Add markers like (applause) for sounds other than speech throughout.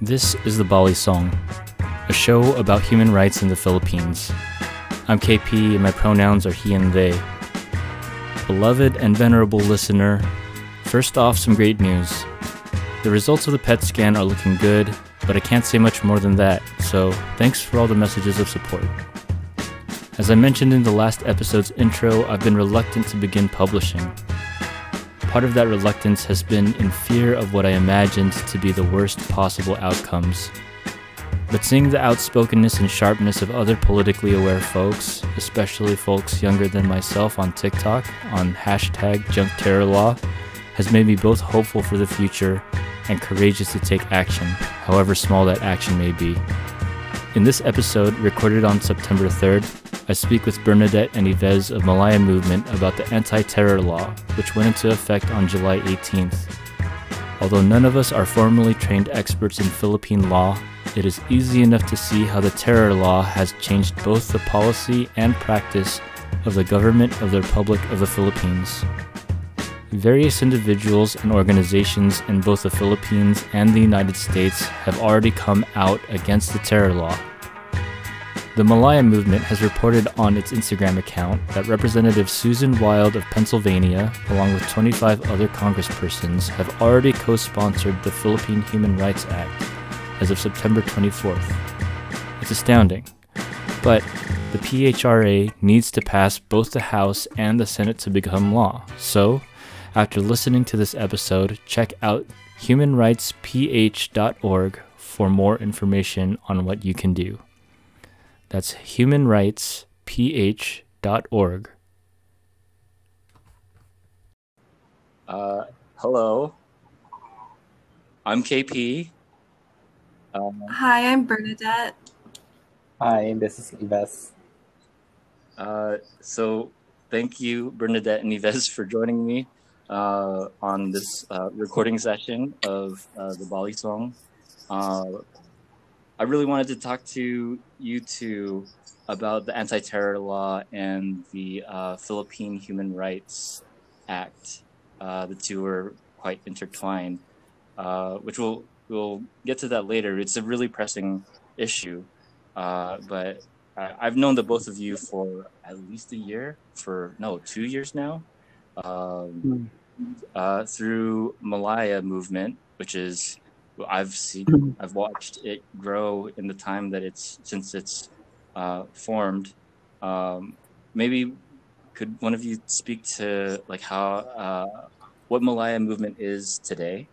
This is the Bali Song, a show about human rights in the Philippines. I'm KP and my pronouns are he and they. Beloved and venerable listener, first off, some great news. The results of the PET scan are looking good, but I can't say much more than that, so thanks for all the messages of support. As I mentioned in the last episode's intro, I've been reluctant to begin publishing. Part of that reluctance has been in fear of what I imagined to be the worst possible outcomes. But seeing the outspokenness and sharpness of other politically aware folks, especially folks younger than myself on TikTok, on hashtag junk terror law, has made me both hopeful for the future and courageous to take action, however small that action may be. In this episode, recorded on September 3rd, I speak with Bernadette and Yves of Malaya Movement about the anti terror law, which went into effect on July 18th. Although none of us are formally trained experts in Philippine law, it is easy enough to see how the terror law has changed both the policy and practice of the government of the Republic of the Philippines. Various individuals and organizations in both the Philippines and the United States have already come out against the terror law. The Malaya movement has reported on its Instagram account that Representative Susan Wild of Pennsylvania, along with 25 other congresspersons, have already co sponsored the Philippine Human Rights Act as of September 24th. It's astounding. But the PHRA needs to pass both the House and the Senate to become law. So, after listening to this episode, check out humanrightsph.org for more information on what you can do. That's humanrightsph.org. Uh, hello. I'm KP. Um, Hi, I'm Bernadette. Hi, this is Yves. Uh, so, thank you, Bernadette and Yves, for joining me uh, on this uh, recording session of uh, the Bali song. Uh, I really wanted to talk to you two about the anti-terror law and the uh, Philippine Human Rights Act. Uh, the two are quite intertwined, which we'll we'll get to that later. It's a really pressing issue, but I've known the both of you for at least a year, for no, two years now. Um, mm uh, through Malaya movement, which is I've seen, mm-hmm. I've watched it grow in the time that it's since it's uh, formed. Um, maybe could one of you speak to like how uh, what Malaya movement is today?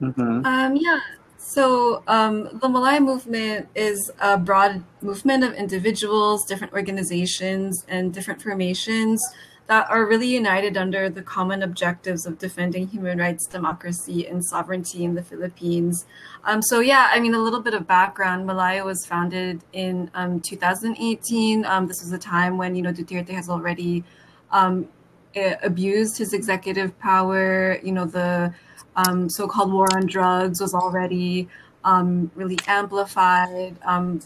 Mm-hmm. Um, yeah. So um, the Malaya movement is a broad movement of individuals, different organizations, and different formations that are really united under the common objectives of defending human rights, democracy, and sovereignty in the Philippines. Um, so, yeah, I mean, a little bit of background. Malaya was founded in um, 2018. Um, this was a time when, you know, Duterte has already um, abused his executive power. You know, the um, so called war on drugs was already really amplified.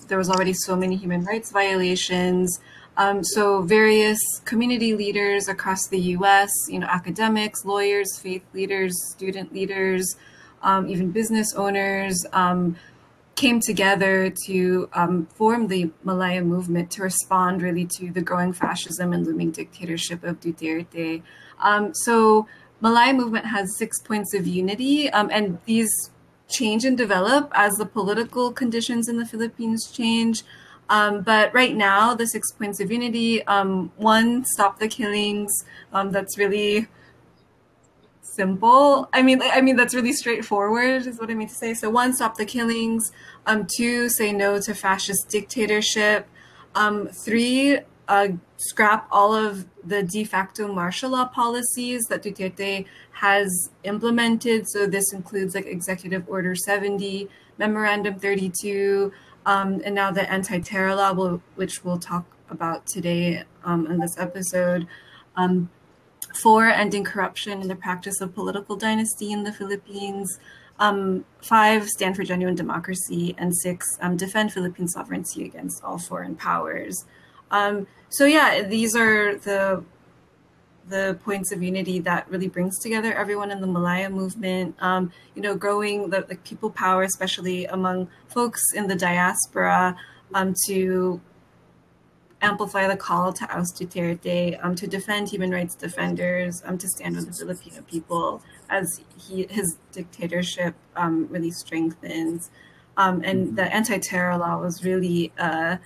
there was already so many human rights violations. Um, so various community leaders across the U.S., you know, academics, lawyers, faith leaders, student leaders, um, even business owners, um, came together to um, form the Malaya movement to respond really to the growing fascism and looming dictatorship of Duterte. Um, so Malaya movement has six points of unity, um, and these change and develop as the political conditions in the Philippines change. Um, but right now, the six points of unity um, one, stop the killings. Um, that's really simple. I mean, I mean that's really straightforward, is what I mean to say. So one, stop the killings. Um, two, say no to fascist dictatorship. Um, three, uh, scrap all of the de facto martial law policies that Duterte has implemented. So this includes like Executive Order 70, Memorandum 32. Um, and now the anti-terror law, will, which we'll talk about today um, in this episode. Um, four, ending corruption in the practice of political dynasty in the Philippines. Um, five, stand for genuine democracy. And six, um, defend Philippine sovereignty against all foreign powers. Um, so yeah, these are the the points of unity that really brings together everyone in the Malaya movement. Um, you know, growing the like people power, especially among folks in the diaspora, um, to amplify the call to oust Duterte, um, to defend human rights defenders, um, to stand with the Filipino people as he, his dictatorship um, really strengthens. Um, and the anti-terror law was really a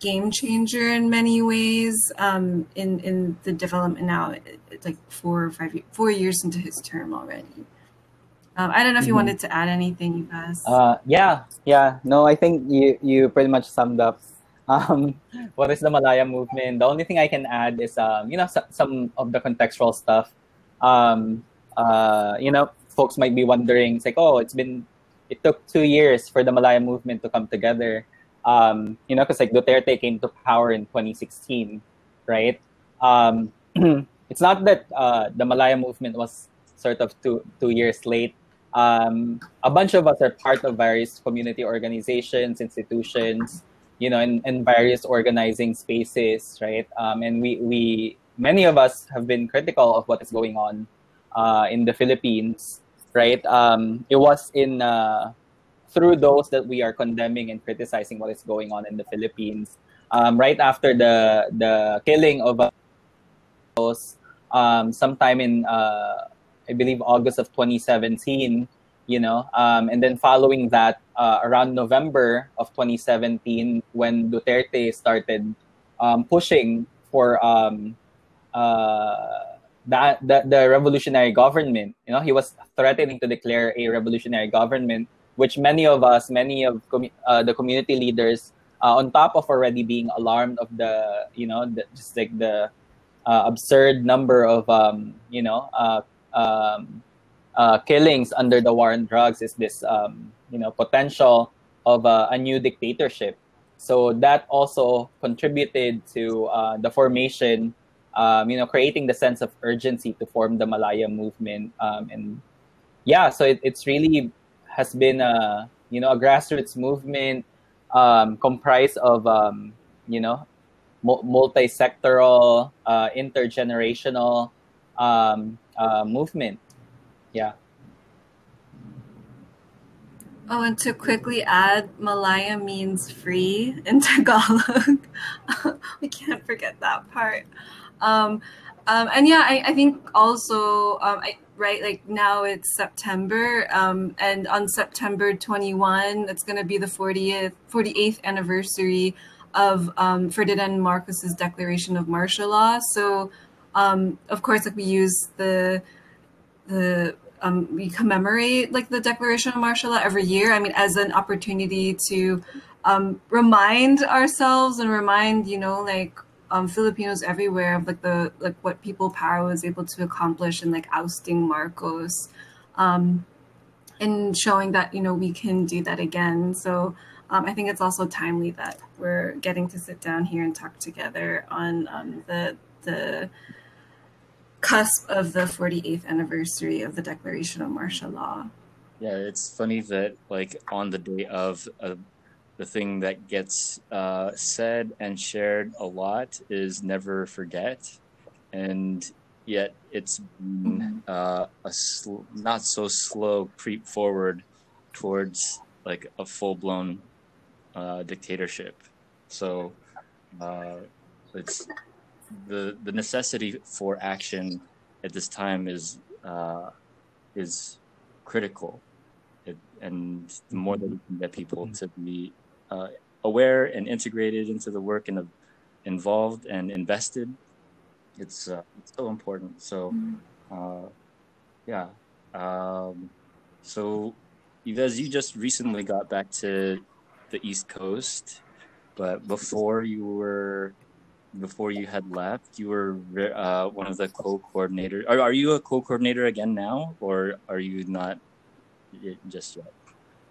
game changer in many ways um, in in the development now. It's like four or five four years into his term already. Um, I don't know if you Mhm. wanted to add anything, you guys. Uh, yeah, yeah. No, I think you you pretty much summed up (laughs) um, what is the Malaya movement. The only thing I can add is um, you know some, some of the contextual stuff. Um, uh, you know, folks might be wondering, it's like, oh, it's been it took two years for the Malaya movement to come together. Um, you know, because like Duterte came to power in 2016, right? Um, (clears throat) it's not that uh, the Malaya movement was sort of two two years late um, a bunch of us are part of various community organizations, institutions, you know, in, in various organizing spaces, right? Um, and we, we, many of us have been critical of what is going on uh, in the Philippines, right? Um, it was in uh, through those that we are condemning and criticizing what is going on in the Philippines. Um, right after the the killing of those, um, sometime in uh, I believe August of 2017, you know, um, and then following that, uh, around November of 2017, when Duterte started um, pushing for um, uh, the, the revolutionary government, you know, he was threatening to declare a revolutionary government, which many of us, many of commu- uh, the community leaders, uh, on top of already being alarmed of the, you know, the, just like the uh, absurd number of, um, you know, uh, um, uh, killings under the war on drugs is this um, you know potential of uh, a new dictatorship. So that also contributed to the formation, um, you know, creating the sense of urgency to form the Malaya movement. Um, and yeah, so it, it's really has been a you know a grassroots movement um, comprised of um, you know mul- multi-sectoral, uh, intergenerational um, uh, movement. Yeah. Oh, and to quickly add, Malaya means free in (laughs) Tagalog. (laughs) we can't forget that part. Um, um, and yeah, I, I think also, um, I, right, like now it's September, um, and on September 21, it's going to be the 40th, 48th anniversary of um, Ferdinand Marcos's declaration of martial law. So, um, of course, like we use the the um, we commemorate like the Declaration of Martial Law every year. I mean, as an opportunity to um, remind ourselves and remind you know like um, Filipinos everywhere of like the like what people power was able to accomplish in like ousting Marcos, um, and showing that you know we can do that again. So. Um, I think it's also timely that we're getting to sit down here and talk together on um, the the cusp of the 48th anniversary of the Declaration of Martial Law. Yeah, it's funny that like on the day of uh, the thing that gets uh, said and shared a lot is never forget, and yet it's been uh, a sl- not so slow creep forward towards like a full blown uh, dictatorship. So uh, it's the the necessity for action at this time is uh, is critical, it, and the more that we can get people to be uh, aware and integrated into the work and involved and invested, it's uh, it's so important. So, uh, yeah. Um, so, guys, you just recently got back to the East Coast, but before you were before you had left, you were uh, one of the co-coordinators. Are, are you a co-coordinator again now, or are you not just yet?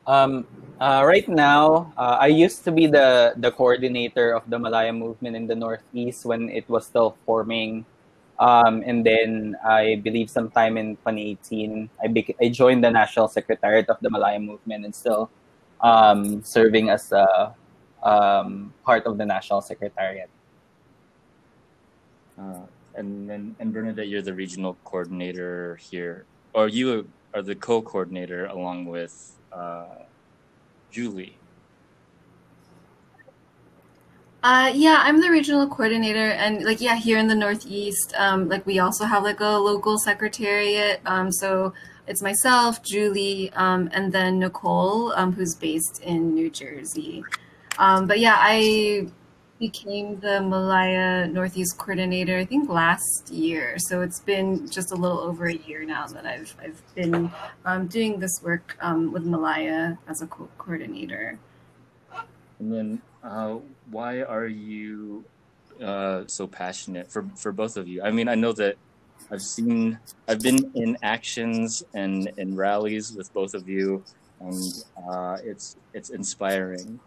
Um, uh, right now, uh, I used to be the, the coordinator of the Malaya movement in the Northeast when it was still forming. Um, and then I believe sometime in 2018, I, I joined the National Secretariat of the Malaya movement and still um, serving as a um, part of the National Secretariat. Uh, and then and Bernadette, you're the regional coordinator here, or you are the co-coordinator along with uh, Julie. Uh, yeah, I'm the regional coordinator, and like yeah, here in the Northeast, um, like we also have like a local secretariat. Um, so it's myself, Julie, um, and then Nicole, um, who's based in New Jersey. Um, but yeah, I became the Malaya Northeast coordinator, I think last year. So it's been just a little over a year now that I've I've been um, doing this work um, with Malaya as a co- coordinator. And then, uh, why are you uh, so passionate for for both of you? I mean, I know that I've seen, I've been in actions and in rallies with both of you, and uh, it's it's inspiring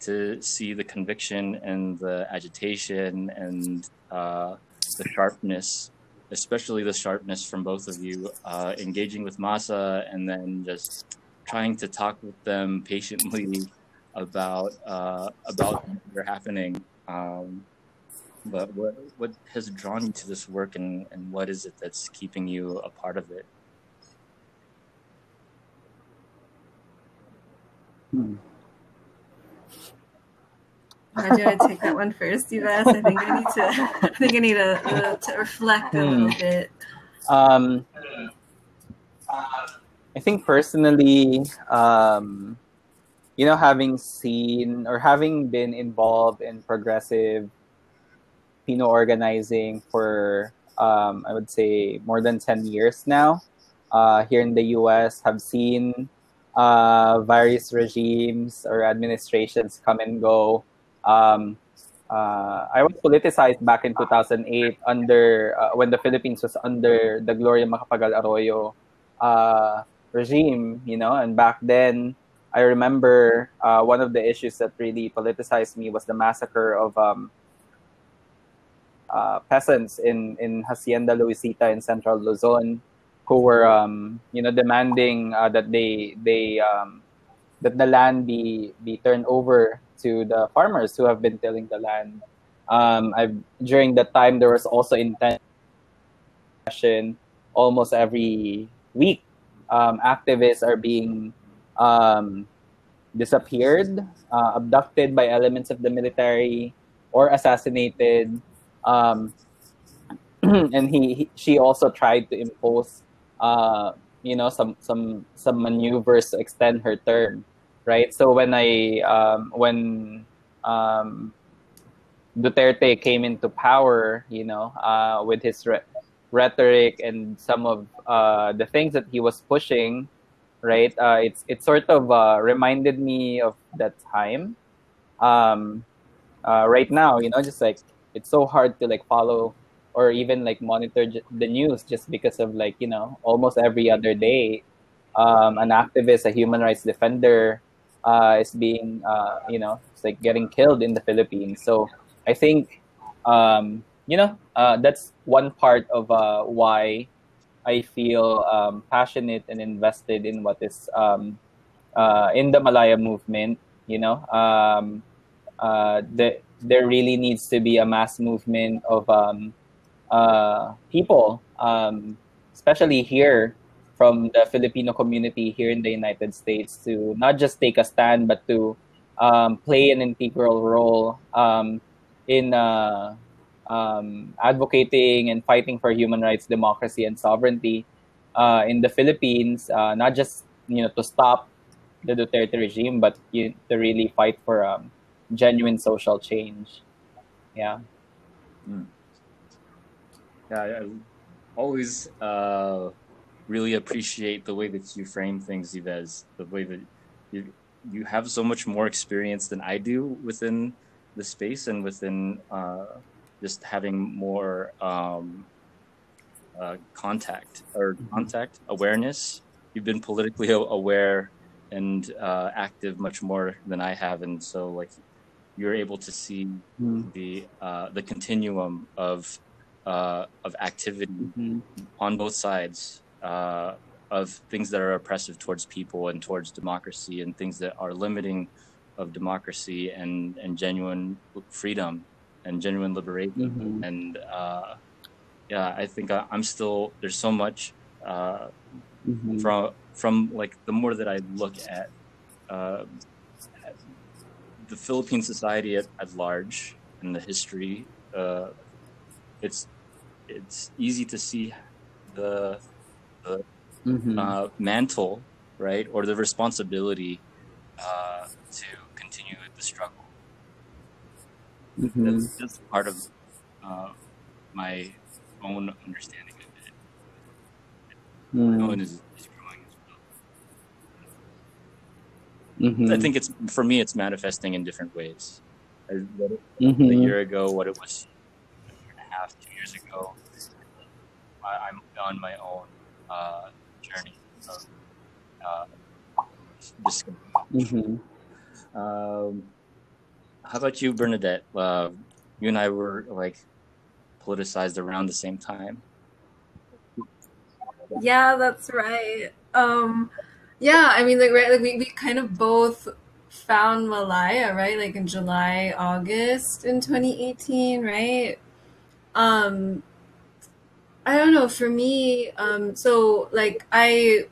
to see the conviction and the agitation and uh, the sharpness, especially the sharpness from both of you, uh, engaging with Masa and then just trying to talk with them patiently about uh, about what are happening. Um, but what what has drawn you to this work, and, and what is it that's keeping you a part of it? Hmm. Uh, do I take that one first, you guys? I think I need to. I think I need to, uh, to reflect a little Hmm. bit. Um, I think personally, um, you know, having seen or having been involved in progressive Pino organizing for, um, I would say, more than 10 years now uh, here in the US, have seen uh, various regimes or administrations come and go. Um, uh, I was politicized back in 2008 under uh, when the Philippines was under the Gloria Macapagal Arroyo uh, regime, you know, and back then I remember uh, one of the issues that really politicized me was the massacre of um, uh, peasants in in Hacienda Luisita in Central Luzon, who were um, you know demanding uh, that they they um, that the land be be turned over to the farmers who have been tilling the land. Um, I've during that time there was also intense session almost every week. Um, activists are being um, disappeared, uh, abducted by elements of the military, or assassinated. Um, (clears throat) and he, he she also tried to impose uh, you know some some some maneuvers to extend her term right? So when i um, when um, duterte came into power you know uh, with his re- rhetoric and some of uh, the things that he was pushing right uh, it's it sort of uh, reminded me of that time. Um, uh, right now you know just like it's so hard to like follow or even like monitor j- the news just because of like you know almost every other day um, an activist a human rights defender uh, is being uh, you know it's like getting killed in the philippines. So i think um, you know uh, that's one part of uh, why i feel um, passionate and invested in what is um, uh, in the malaya movement you know? Um, uh, the, there really needs to be a mass movement of um, uh, people, um, especially here from the Filipino community here in the United States, to not just take a stand, but to um, play an integral role um, in uh, um, advocating and fighting for human rights, democracy, and sovereignty uh, in the Philippines. Uh, not just you know to stop the Duterte regime, but you, to really fight for um, genuine social change. Yeah. Yeah, I, I always uh, really appreciate the way that you frame things, Yves. The way that you you have so much more experience than I do within the space and within uh, just having more um, uh, contact or contact awareness. You've been politically aware and uh, active much more than I have, and so like you're able to see Mm. the uh, the continuum of uh, of activity Mhm. on both sides uh, of things that are oppressive towards people and towards democracy and things that are limiting of democracy and, and genuine freedom and genuine liberation Mhm. and uh, yeah, I think I, I'm still there's so much uh, Mhm. from from like the more that I look at, uh, at the Philippine society at, at large and the history, uh, it's it's easy to see the the Mhm. uh, mantle, right, or the responsibility uh, to continue the struggle. Mhm. That's, that's part of uh, my own understanding of it. Mm. Is, is growing as well. Mhm. I think it's for me, it's manifesting in different ways. I read it a Mhm. year ago, what it was a year and a half, two years ago. I, I'm on my own uh, journey of uh, discovery. Mhm. Um, how about you, Bernadette? Uh, you and I were like politicized around the same time. Yeah, that's right. Um, yeah, I mean, like, right, like we, we kind of both found Malaya, right? Like in July, August in 2018, right? Um, I don't know, for me, um, so like I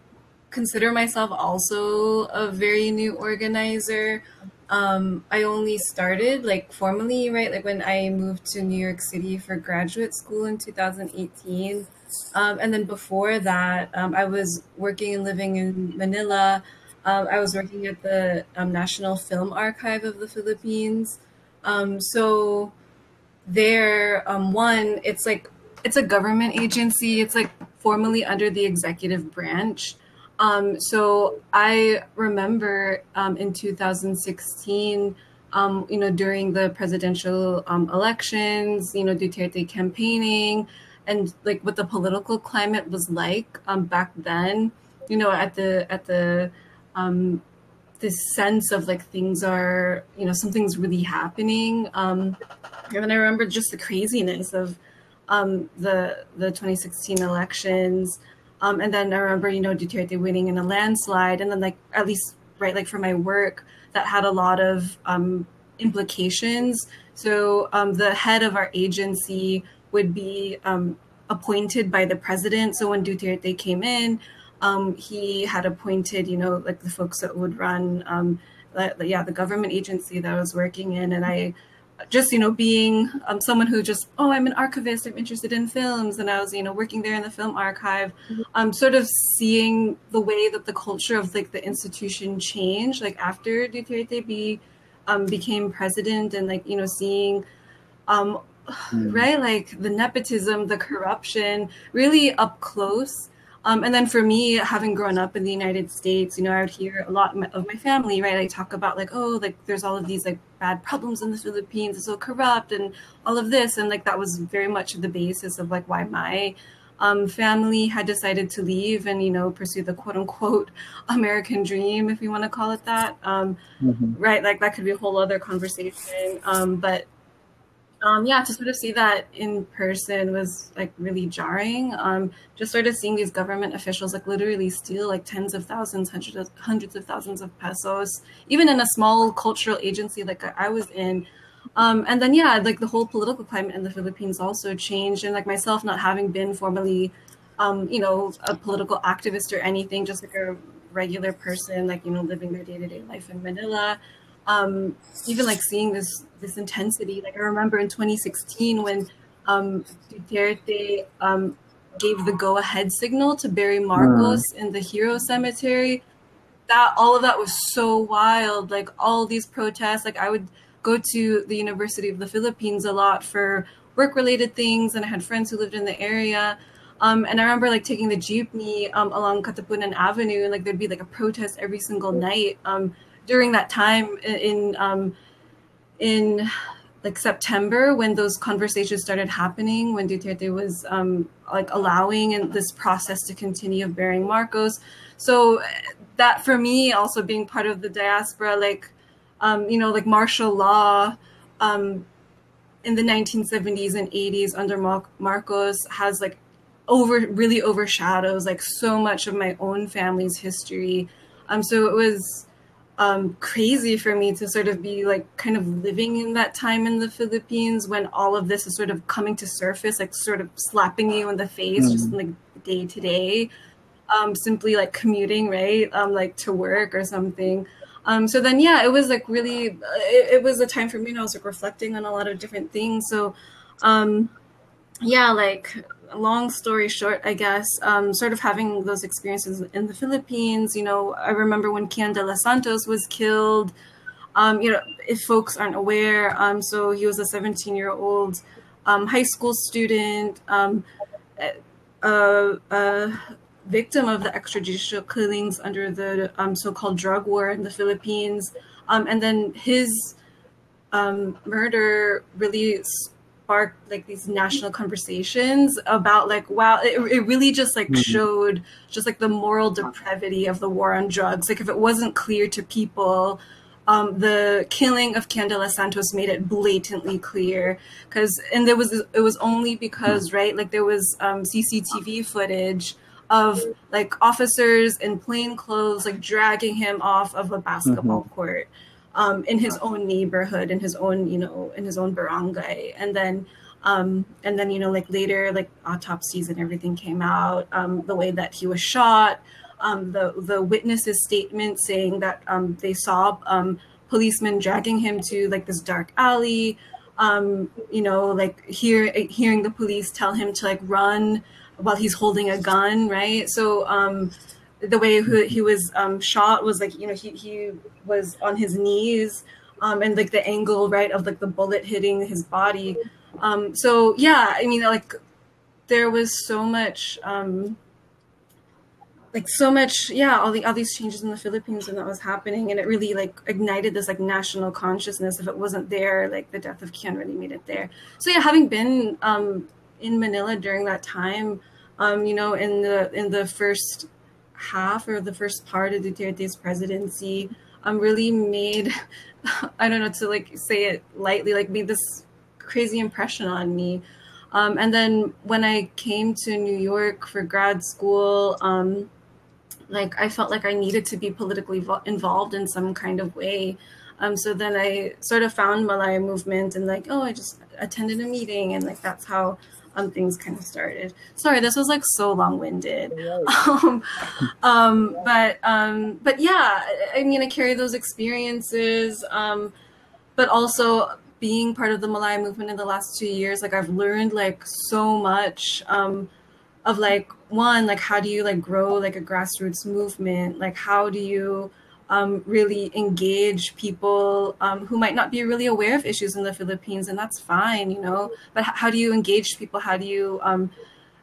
consider myself also a very new organizer. Um, I only started like formally, right? Like when I moved to New York City for graduate school in 2018. Um, and then before that, um, I was working and living in Manila. Um, I was working at the um, National Film Archive of the Philippines. Um, so there, one, it's like it's a government agency. It's like formally under the executive branch. Um, so I remember um, in 2016, um, you know, during the presidential um, elections, you know, Duterte campaigning, and like what the political climate was like um, back then. You know, at the at the um, this sense of like things are, you know, something's really happening. And then I remember just the craziness of um, the the 2016 elections. Um, and then I remember, you know, Duterte winning in a landslide, and then like at least right, like for my work, that had a lot of um, implications. So um, the head of our agency would be um, appointed by the president. So when Duterte came in, um, he had appointed, you know, like the folks that would run, um, yeah, the government agency that I was working in, and I just you know being um, someone who just oh i'm an archivist i'm interested in films and i was you know working there in the film archive um, sort of seeing the way that the culture of like the institution changed like after duterte be, um, became president and like you know seeing um, (sighs) Mm. right like the nepotism the corruption really up close um, and then for me, having grown up in the United States, you know, I would hear a lot of my family, right? Like talk about like, oh, like there's all of these like bad problems in the Philippines, it's so corrupt and all of this. And like that was very much the basis of like why my um, family had decided to leave and, you know, pursue the quote unquote (laughs) American dream, if you want to call it that. Um, Mhm. right? Like that could be a whole other conversation. Um, but um, yeah, to sort of see that in person was like really jarring. Um, just sort of seeing these government officials like literally steal like tens of thousands, hundreds of hundreds of thousands of pesos, even in a small cultural agency like I was in. Um, and then yeah, like the whole political climate in the Philippines also changed, and like myself not having been formally, um, you know, a political activist or anything, just like a regular person, like you know, living their day to day life in Manila um, even like seeing this this intensity. Like I remember in 2016 when um, Duterte um, gave the go ahead signal to bury Marcos in the Hero Cemetery. That all of that was so wild. Like all these protests. Like I would go to the University of the Philippines a lot for work related things, and I had friends who lived in the area. Um, and I remember like taking the jeepney um, along Katipunan Avenue, and like there'd be like a protest every single night. Um, during that time in, um, in like September when those conversations started happening, when Duterte was um, like allowing and this process to continue of burying Marcos. So that for me, also being part of the diaspora, like um, you know, like martial law um, in the 1970s and 80s under Mar- Marcos has like over really overshadows like so much of my own family's history. Um, so it was um, crazy for me to sort of be like kind of living in that time in the Philippines when all of this is sort of coming to surface, like sort of slapping you in the face, mm. just like day to day, um, simply like commuting, right, um, like to work or something. Um, so then, yeah, it was like really, it, it was a time for me, and I was like reflecting on a lot of different things. So, um, yeah, like long story short, I guess, um, sort of having those experiences in the Philippines. You know, I remember when Kian de los Santos was killed. Um, you know, if folks aren't aware, um, so he was a 17 year old um, high school student, um, a, a, victim of the extrajudicial killings under the um, so called drug war in the Philippines. and then his murder really sparked like these national conversations about like wow it, it really just like mm-hmm. showed just like the moral depravity of the war on drugs like if it wasn't clear to people um, the killing of Kian de los Santos made it blatantly clear because and there was it was only because mm-hmm. right like there was um, CCTV footage of like officers in plain clothes like dragging him off of a basketball mm-hmm. court um, in his own neighborhood, in his own, you know, in his own barangay. And then, um, and then, you know, like later, like autopsies and everything came out, um, the way that he was shot, um, the, the witnesses' statement saying that um, they saw um, policemen dragging him to like this dark alley, um, you know, like hear, hearing the police tell him to like run while he's holding a gun, right? So, um, the way he was um, shot was like you know he he was on his knees um, and like the angle right of like the bullet hitting his body. Um, so yeah, I mean like there was so much um, like so much yeah all the all these changes in the Philippines when that was happening and it really like ignited this like national consciousness. If it wasn't there, like the death of Kian really made it there. So yeah, having been um, in Manila during that time. Um, you know, in the in the first half or the first part of Duterte's presidency um, really made, (laughs) I don't know, to like say it lightly, like made this crazy impression on me. Um, and then when I came to New York for grad school, um, like I felt like I needed to be politically vo- involved in some kind of way. Um, so then I sort of found Malaya movement and like, oh, I just attended a meeting and like that's how um, things kind of started. Sorry, this was like so long winded. (laughs) Um, um, but um, but yeah, I mean, I carry those experiences, um, but also being part of the Malaya movement in the last two years, like I've learned like so much um, of like one, like how do you like grow like a grassroots movement? Like how do you um, really engage people um, who might not be really aware of issues in the Philippines, and that's fine, you know. But how do you engage people? How do you um,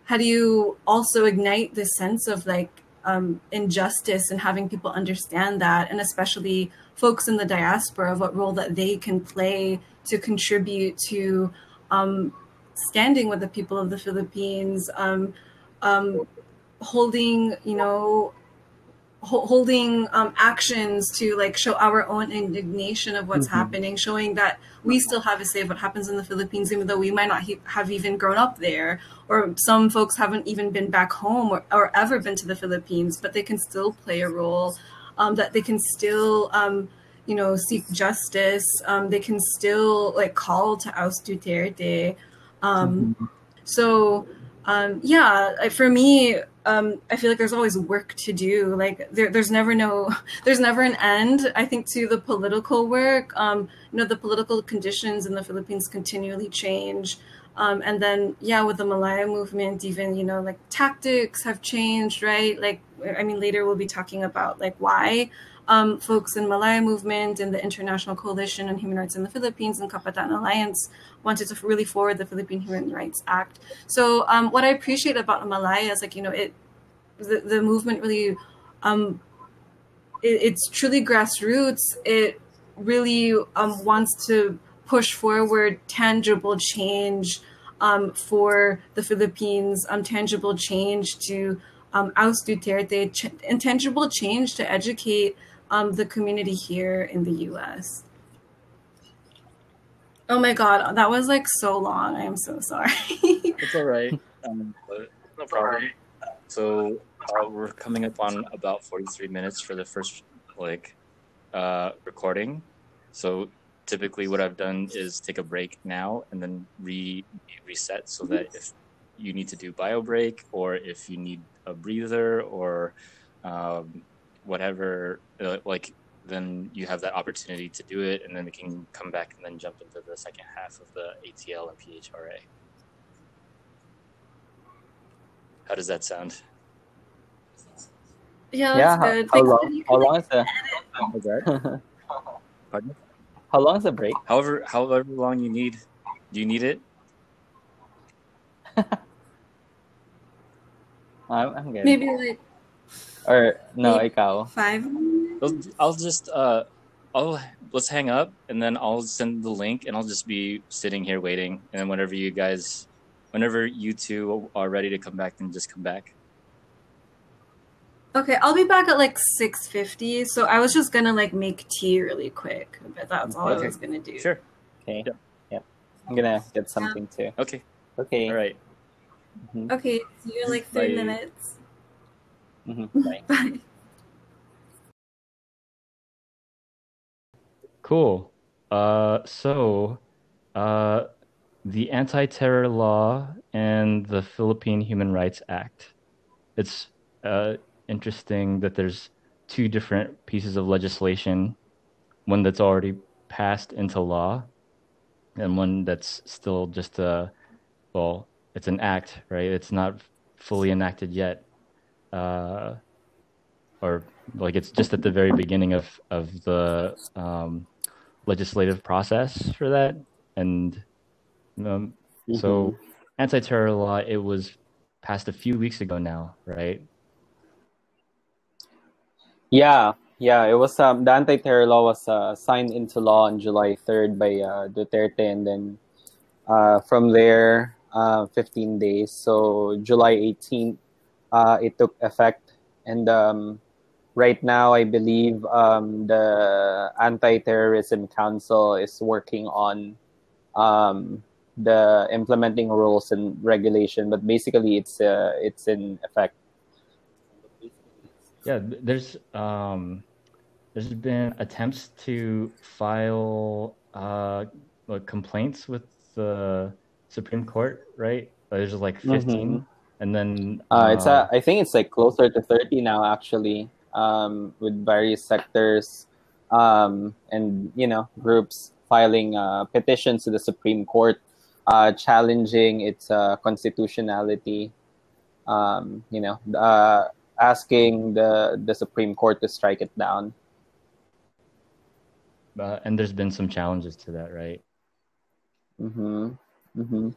how do you also ignite this sense of like um, injustice and having people understand that, and especially folks in the diaspora of what role that they can play to contribute to um, standing with the people of the Philippines, um, holding, you know holding um, actions to like show our own indignation of what's mm-hmm. happening, showing that we still have a say of what happens in the Philippines, even though we might not he- have even grown up there, or some folks haven't even been back home or, or ever been to the Philippines, but they can still play a role. Um, that they can still, um, you know, seek justice. Um, they can still like call to oust Duterte. Um, mm-hmm. So um, yeah, for me, um, I feel like there's always work to do. Like there, there's never no, (laughs) there's never an end. I think to the political work. Um, you know, the political conditions in the Philippines continually change. Um, and then, yeah, with the Malaya movement, even you know, like tactics have changed, right? Like, I mean, later we'll be talking about like why um, folks in Malaya movement and the International Coalition on Human Rights in the Philippines and Kabataan Alliance wanted to really forward the Philippine Human Rights Act. So um, what I appreciate about Malaya is like, you know, it the, the movement really um, it, it's truly grassroots. It really um, wants to push forward tangible change um, for the Philippines, um, tangible change to um, oust Duterte, ch- intangible change to educate um, the community here in the US. Oh my god, that was like so long. I am so sorry. (laughs) it's all right. Um, (laughs) no problem. So uh, we're coming up on about 43 minutes for the first like uh, recording. So typically, what I've done is take a break now and then re reset so that if you need to do bio break or if you need a breather or um, whatever, Uh, like then you have that opportunity to do it, and then we can come back and then jump into the second half of the ATL and PHRA. How does that sound? Yeah, that's yeah. How, good. how long? How long is the? How's? (laughs) Pardon? How long is the break? However, however long you need. Do you need it? (laughs) I'm, I'm good. Maybe like Or no, Maybe- ikaw. five minutes. I'll, I'll just uh, I'll let's hang up and then I'll send the link and I'll just be sitting here waiting and then whenever you guys, whenever you two are ready to come back, then just come back. Okay, I'll be back at like six fifty. So I was just gonna like make tea really quick, but that's all Okay. I was gonna do. Sure. Okay. Yeah. Yeah. I'm gonna get something too. Okay. Okay. All right. Mhm. Okay, see you in like three Bye. minutes. Mhm. (laughs) Bye. Bye. Cool. Uh, so, uh, the anti-terror law and the Philippine Human Rights Act. It's uh, interesting that there's two different pieces of legislation, one that's already passed into law, and one that's still just a, well, it's an act, right? It's not fully enacted yet, uh, or like it's just at the very beginning of of the um, legislative process for that, and um, so anti-terror law it was passed a few weeks ago now, right? Yeah, yeah. It was um, the anti-terror law was uh, signed into law on July third by uh, Duterte, and then uh, from there, uh, fifteen days. So July eighteenth, uh, it took effect, and um, right now, I believe um, the Anti-Terrorism Council is working on um, the implementing rules and regulation. But basically, it's uh, it's in effect. Yeah, there's um, there's been attempts to file uh, complaints with the Supreme Court, right? There's like 15, and then Uh, it's uh, I think it's like closer to 30 now actually um, with various sectors um, and you know groups filing uh, petitions to the Supreme Court uh, challenging its uh, constitutionality um, you know uh, asking the the Supreme Court to strike it down and there's been some challenges to that, right? Mhm. Mhm.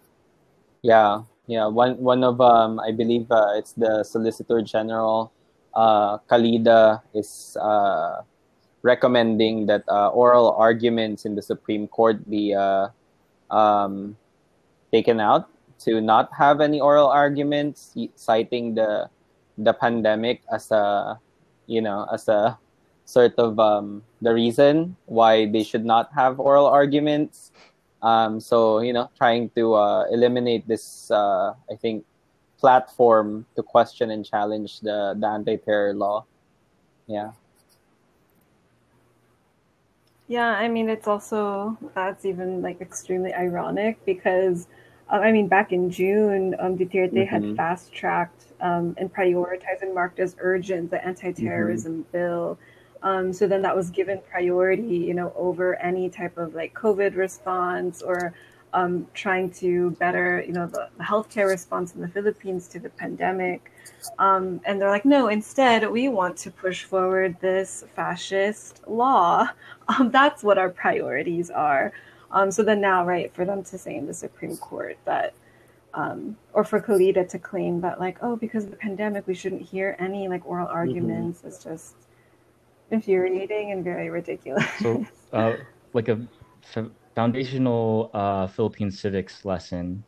Yeah, yeah. One one of um, I believe uh, it's the Solicitor General, uh, Calida is uh, recommending that uh, oral arguments in the Supreme Court be uh, um, taken out to not have any oral arguments, citing the the pandemic as a you know as a sort of um, the reason why they should not have oral arguments. Um, so you know, trying to uh, eliminate this, uh, I think, platform to question and challenge the the anti-terror law. Yeah. Yeah, I mean, it's also that's even like extremely ironic because, uh, I mean, back in June, um, Duterte had Mhm. fast tracked um, and prioritized and marked as urgent the anti-terrorism bill. Um, so then that was given priority, you know, over any type of like COVID response or um, trying to better, you know, the, the healthcare response in the Philippines to the pandemic. Um, and they're like, no, instead, we want to push forward this fascist law. (laughs) Um, that's what our priorities are. Um, so then now, right, for them to say in the Supreme Court that, um, or for Calida to claim that, like, oh, because of the pandemic, we shouldn't hear any like oral arguments, is just infuriating and very ridiculous. So, uh, like a (laughs) foundational uh, Philippine civics lesson,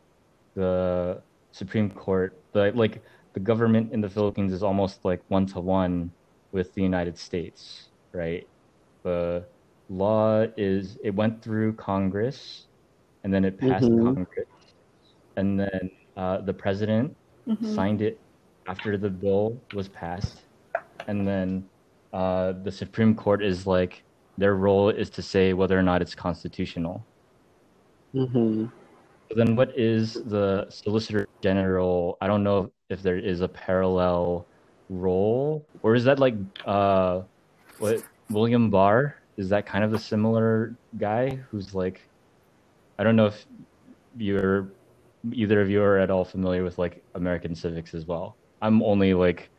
the Supreme Court, the like the government in the Philippines is almost like one to one with the United States, right? The law is it went through Congress, and then it passed Mhm. Congress, and then uh, the president Mhm. signed it after the bill was passed, and then uh, the Supreme Court is like their role is to say whether or not it's constitutional. Mm-hmm. So then, what is the Solicitor General? I don't know if there is a parallel role, or is that like uh, what William Barr? Is that kind of a similar guy who's like, I don't know if you're either of you are at all familiar with like American civics as well. I'm only like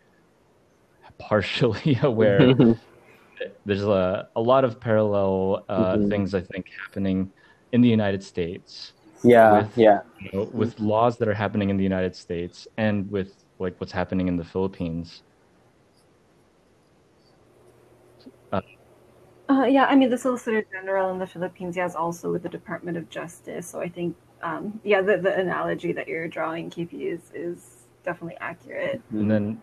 partially (laughs) aware. (laughs) There's a, a lot of parallel uh, Mhm. things I think happening in the United States Yeah, With- yeah. you know, with laws that are happening in the United States and with like what's happening in the Philippines. Uh, yeah, I mean, the Solicitor General in the Philippines yeah, is also with the Department of Justice. So I think, um, yeah, the, the analogy that you're drawing, KP, is, is definitely accurate. Mm-hmm. And then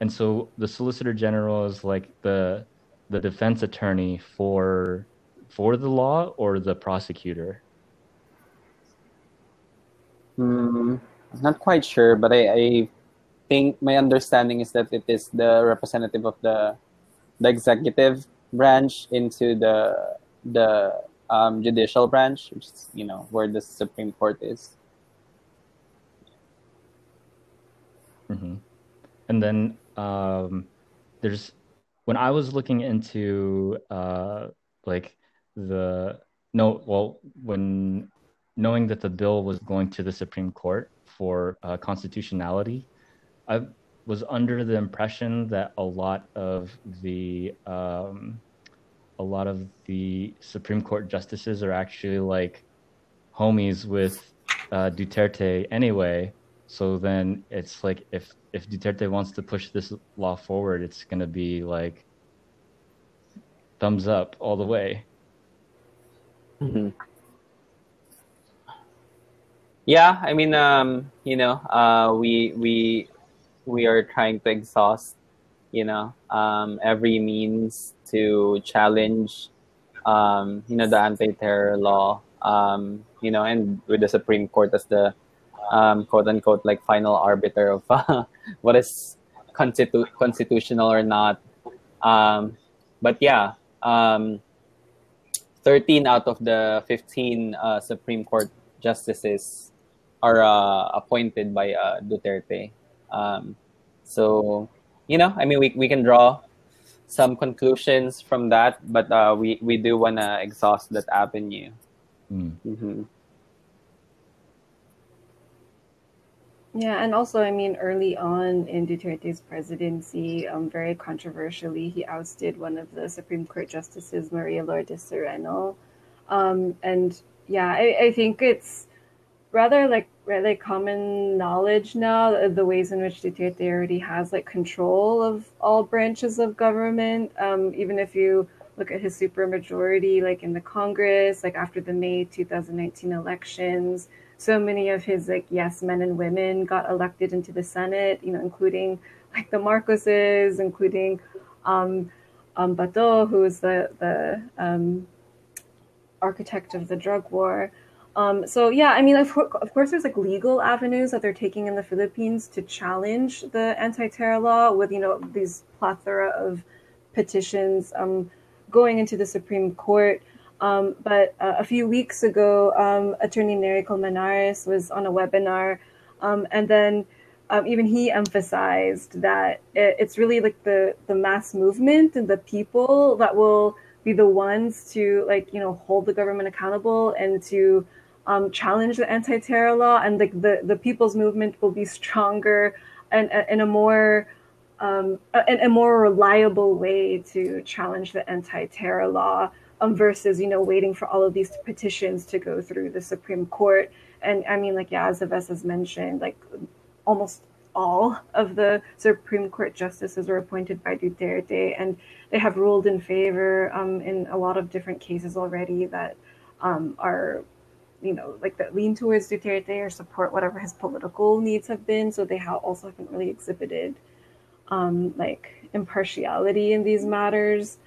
and so the Solicitor General is like the the defense attorney for for the law or the prosecutor. Mm, I'm not quite sure, but I, I think my understanding is that it is the representative of the the executive branch into the the um, judicial branch, which is you know where the Supreme Court is. hmm And then um, there's when I was looking into uh, like the no, well, when knowing that the bill was going to the Supreme Court for uh, constitutionality, I was under the impression that a lot of the um, a lot of the Supreme Court justices are actually like homies with uh, Duterte anyway. So then it's like if if Duterte wants to push this law forward, it's gonna be like thumbs up all the way. Mhm. Yeah, I mean, um, you know, uh, we we we are trying to exhaust, you know, um, every means to challenge, um, you know, the anti-terror law, um, you know, and with the Supreme Court as the um, quote unquote like final arbiter of uh, (laughs) what is constitu- constitutional or not. Um, but yeah, um, 13 out of the 15 uh, Supreme Court justices are uh, appointed by uh, Duterte. Um, so, you know, I mean, we, we can draw some conclusions from that, but uh, we, we do want to exhaust that avenue. Mm. hmm Yeah, and also, I mean, early on in Duterte's presidency, um, very controversially, he ousted one of the Supreme Court justices, Maria Lourdes Sereno. Um, and yeah, I, I think it's rather like really common knowledge now the ways in which Duterte already has like control of all branches of government. Um, even if you look at his supermajority, like in the Congress, like after the May 2019 elections, so many of his like yes men and women got elected into the Senate, you know, including like the Marcoses, including um, um, Bato, who is the the um, architect of the drug war. Um, so yeah, I mean, of, of course, there's like legal avenues that they're taking in the Philippines to challenge the anti-terror law with you know these plethora of petitions um, going into the Supreme Court. Um, but uh, a few weeks ago, um, Attorney Nery Colmenares was on a webinar, um, and then um, even he emphasized that it, it's really like the the mass movement and the people that will be the ones to like you know hold the government accountable and to um, challenge the anti-terror law, and like the the people's movement will be stronger and in a more um, a, a more reliable way to challenge the anti-terror law um, versus you know waiting for all of these petitions to go through the Supreme Court. And I mean, like yeah, as has mentioned, like almost all of the Supreme Court justices were appointed by Duterte, and they have ruled in favor um, in a lot of different cases already that um, are, you know, like that lean towards Duterte or support whatever his political needs have been. So they ha- also haven't really exhibited um, like impartiality in these matters.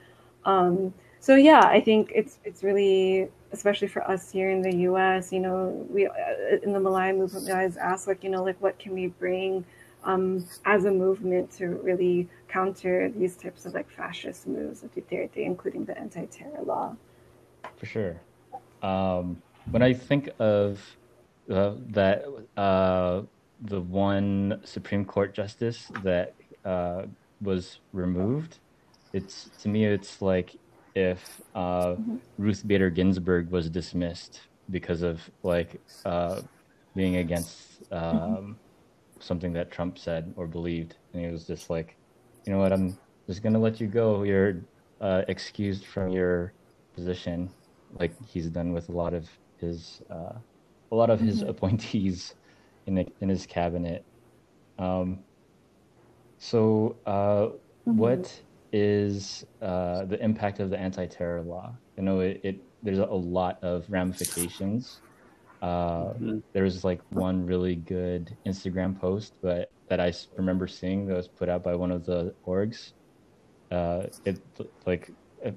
So yeah, I think it's it's really especially for us here in the U.S. You know, we uh, in the Malaya movement, we always ask like, you know, like what can we bring um, as a movement to really counter these types of like fascist moves of Duterte, including the anti-terror law. For sure. Um, when I think of uh, that, uh, the one Supreme Court justice that uh, was removed, it's to me, it's like if uh, mm-hmm. Ruth Bader Ginsburg was dismissed because of like uh, being against um, mm-hmm. something that Trump said or believed, and he was just like, you know what, I'm just gonna let you go. You're uh, excused from your position, like he's done with a lot of his uh, a lot of his mm-hmm. appointees (laughs) in the, in his cabinet. Um, so, uh, mm-hmm. what is uh, the impact of the anti-terror law? I know it, it there's a lot of ramifications. Uh, mm-hmm. There was like one really good Instagram post, but that I remember seeing that was put out by one of the orgs. Uh, it like it,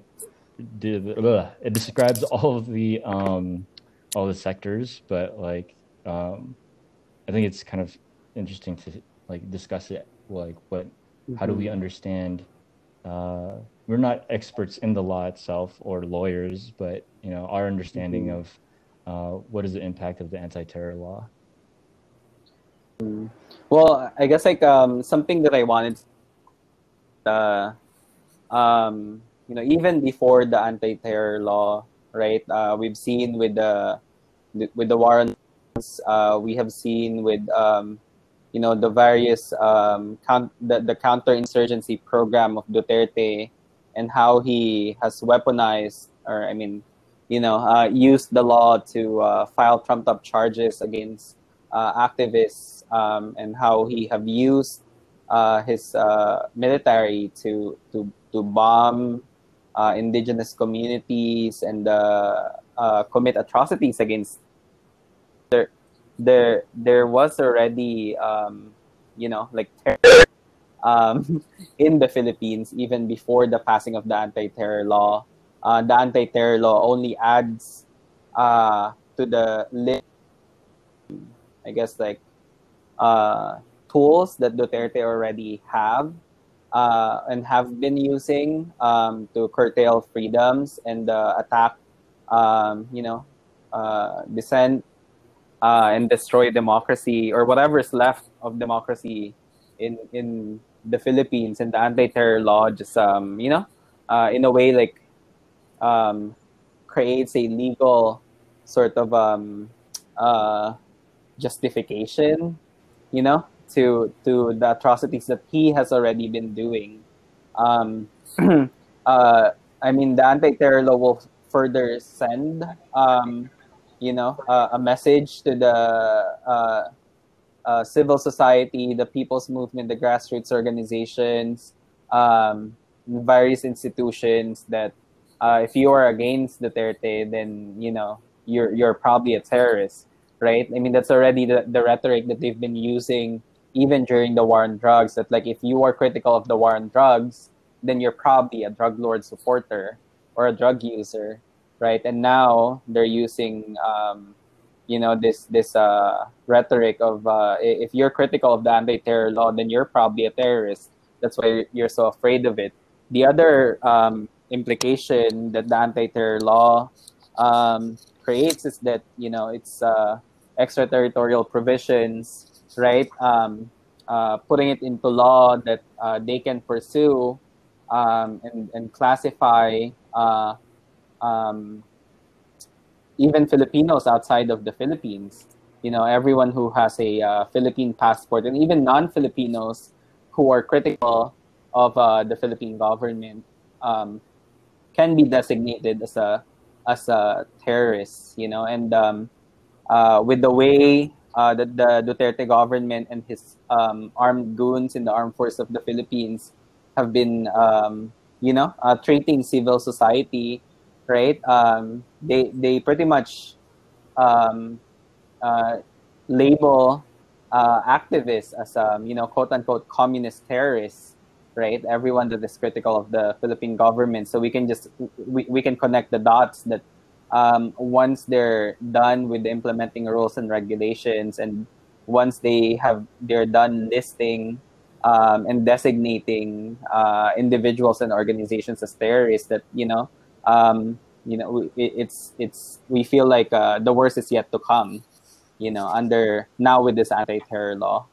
it describes all of the um, all the sectors, but like um, I think it's kind of interesting to like discuss it. Like, what? Mm-hmm. How do we mm-hmm. understand? Uh, we're not experts in the law itself or lawyers, but you know our understanding mm-hmm. of uh, what is the impact of the anti-terror law. Well, I guess like um, something that I wanted, uh, um, you know, even before the anti-terror law, right? Uh, we've seen with the with the war on uh, we have seen with um, you know the various um, count, the, the counterinsurgency program of Duterte and how he has weaponized or I mean you know uh, used the law to uh, file trumped up charges against uh, activists um, and how he have used uh, his uh, military to to to bomb indigenous communities and commit atrocities against there there there was already um, you know like terror um, (laughs) in the Philippines even before the passing of the anti-terror law. Uh, the anti-terror law only adds uh, to the list, I guess like uh, tools that Duterte already have uh, and have been using um, to curtail freedoms and uh, attack, um, you know, uh, dissent uh, and destroy democracy or whatever is left of democracy in in the Philippines and the anti-terror law just um, you know uh, in a way like um, creates a legal sort of um, uh, justification you know to to the atrocities that he has already been doing. Um, (clears throat) uh, I mean the anti-terror law will further send um, you know, uh, a message to the uh, uh, civil society, the people's movement, the grassroots organizations, um, various institutions that uh, if you are against Duterte, then you know you're you're probably a terrorist, right? I mean that's already the, the rhetoric that they've been using even during the war on drugs. That like if you are critical of the war on drugs, then you're probably a drug lord supporter or a drug user, right? And now they're using, um, you know, this this uh, rhetoric of uh, if you're critical of the anti-terror law, then you're probably a terrorist. That's why you're so afraid of it. The other um, implication that the anti-terror law um, creates is that you know it's uh, extraterritorial provisions, right? Um, uh, putting it into law that uh, they can pursue um, and, and classify uh, um, even Filipinos outside of the Philippines. You know, everyone who has a uh, Philippine passport, and even non-Filipinos who are critical of uh, the Philippine government, um, can be designated as a as a terrorist. You know, and um, uh, with the way uh, that the Duterte government and his um, armed goons in the armed force of the Philippines have been, um, you know, uh, treating civil society right? Um, they they pretty much um, uh, label uh, activists as um, you know quote unquote communist terrorists, right? Everyone that is critical of the Philippine government. So we can just we, we can connect the dots that um, once they're done with implementing rules and regulations and once they have they're done listing um, and designating uh, individuals and organizations as terrorists, that you know, um, you know, it, it's it's we feel like uh, the worst is yet to come. You know, under now with this anti-terror law.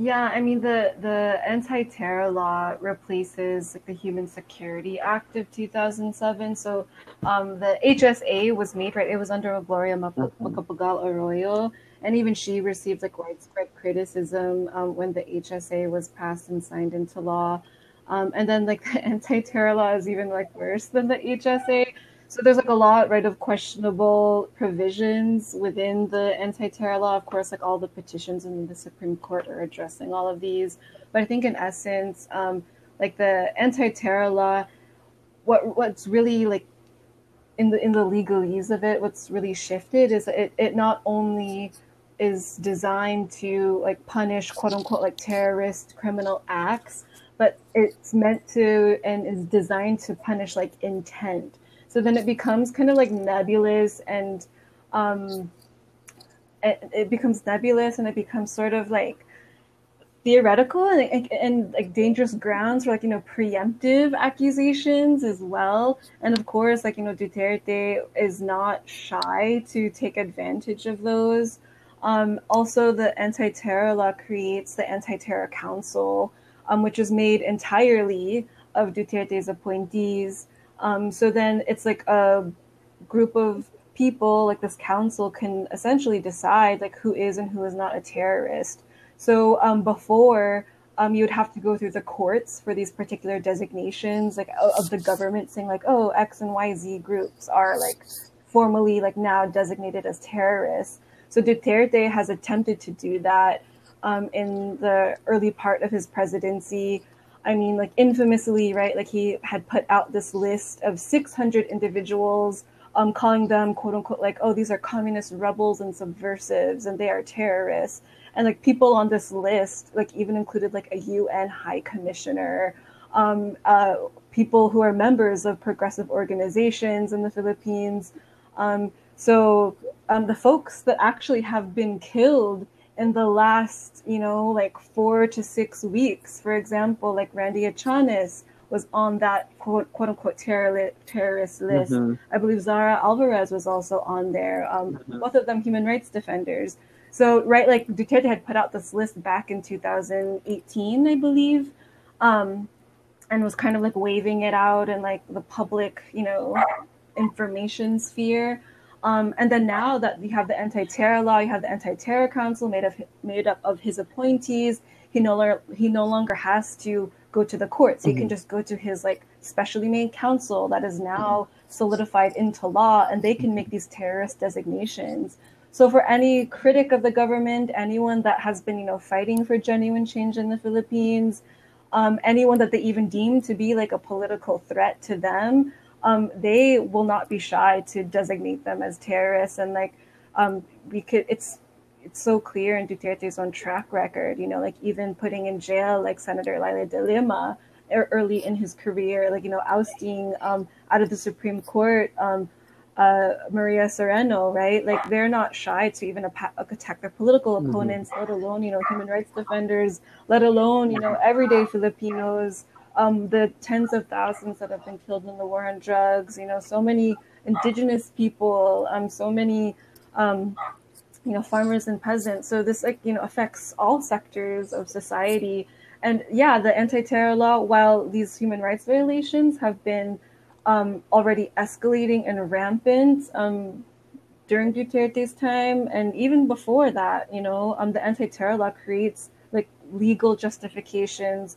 Yeah, I mean the the anti-terror law replaces like the Human Security Act of 2007. So um, the HSA was made right. It was under Gloria Macapagal Arroyo, and even she received like widespread criticism um, when the HSA was passed and signed into law. Um, and then like (laughs) the anti-terror law is even like worse than the HSA so there's like a lot, right, of questionable provisions within the anti-terror law. Of course, like all the petitions in the Supreme Court are addressing all of these. But I think in essence, um, like the anti-terror law, what what's really like in the in the legalese of it, what's really shifted is it it not only is designed to like punish quote unquote like terrorist criminal acts, but it's meant to and is designed to punish like intent. So then it becomes kind of like nebulous and um, it, it becomes nebulous and it becomes sort of like theoretical and, and, and, like dangerous grounds for like you know preemptive accusations as well and of course like you know duterte is not shy to take advantage of those um, also the anti-terror law creates the anti-terror council um, which is made entirely of duterte's appointees um, so then it's like a group of people, like this council, can essentially decide like who is and who is not a terrorist. So um, before, um, you would have to go through the courts for these particular designations, like of the government saying like, oh, X and Y Z groups are like formally like now designated as terrorists. So Duterte has attempted to do that um, in the early part of his presidency. I mean, like infamously, right? Like he had put out this list of 600 individuals, um, calling them quote unquote like, oh, these are communist rebels and subversives, and they are terrorists. And like people on this list, like even included like a UN High Commissioner, um, uh, people who are members of progressive organizations in the Philippines. Um, so um, the folks that actually have been killed in the last, you know, like four to six weeks. For example, like Randy Echanis was on that quote, quote unquote terror, terrorist list. Mm-hmm. I believe Zara Alvarez was also on there. Um, mm-hmm. Both of them human rights defenders. So, right, like Duterte had put out this list back in 2018, I believe, um, and was kind of like waving it out in like the public, you know, information sphere. Um, and then now that you have the anti-terror law, you have the anti-terror council made of made up of his appointees. He no longer he no longer has to go to the courts. Mm-hmm. He can mm-hmm. just go to his like specially made council that is now solidified into law, and they can make these terrorist designations. So for any critic of the government, anyone that has been you know fighting for genuine change in the Philippines, um, anyone that they even deem to be like a political threat to them, um, they will not be shy to designate them as terrorists. And like, um, we could, it's, it's so clear in Duterte's own track record, you know, like even putting in jail like Senator Leila de Lima early in his career, like, you know, ousting um, out of the Supreme Court um, uh, Maria Sereno, right? Like they're not shy to even attack their political mm-hmm. opponents, mm-hmm. let alone, you know, human rights defenders, let alone, you know, everyday Filipinos um, the tens of thousands that have been killed in the war on drugs, you know, so many indigenous people, um, so many, um, you know, farmers and peasants. So this, like, you know, affects all sectors of society. And yeah, the anti-terror law, while these human rights violations have been um, already escalating and rampant um, during Duterte's time, and even before that, you know, um, the anti-terror law creates like legal justifications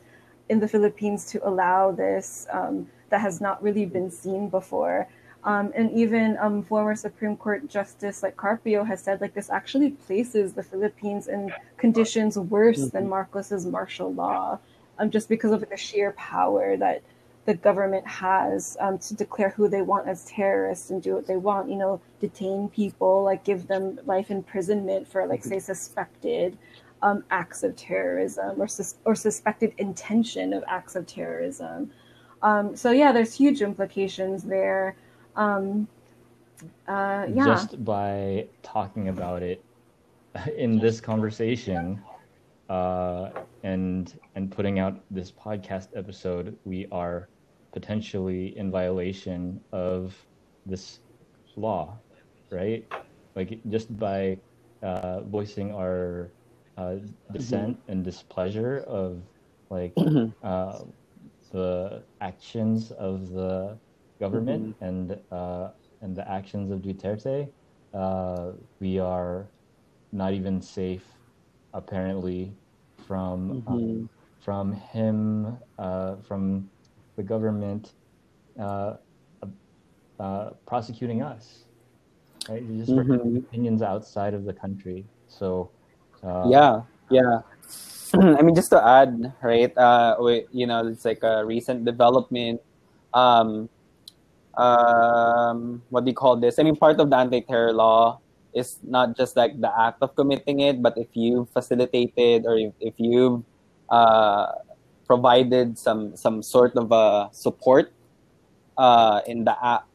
in the Philippines to allow this um, that has not really been seen before. Um, and even um, former Supreme Court Justice like Carpio has said like this actually places the Philippines in conditions worse mm-hmm. than Marcos's martial law, um, just because of the sheer power that the government has um, to declare who they want as terrorists and do what they want. You know, detain people, like give them life imprisonment for like say suspected um, acts of terrorism or, sus- or suspected intention of acts of terrorism. Um, so yeah, there's huge implications there. Um, uh, yeah. just by talking about it (laughs) in this conversation uh, and and putting out this podcast episode, we are potentially in violation of this law, right? Like just by uh, voicing our uh, dissent and displeasure of like uh, the actions of the government and uh, and the actions of Duterte, uh, we are not even safe, apparently, from um, from him, uh, from the government uh, uh, prosecuting us, right? Just for Mhm. opinions outside of the country. So, uh, yeah yeah. (clears throat) I mean just to add right uh we, you know it's like a recent development um um what do you call this? I mean part of the anti-terror law is not just like the act of committing it but if you facilitated or if, if you've uh provided some some sort of uh support uh in the act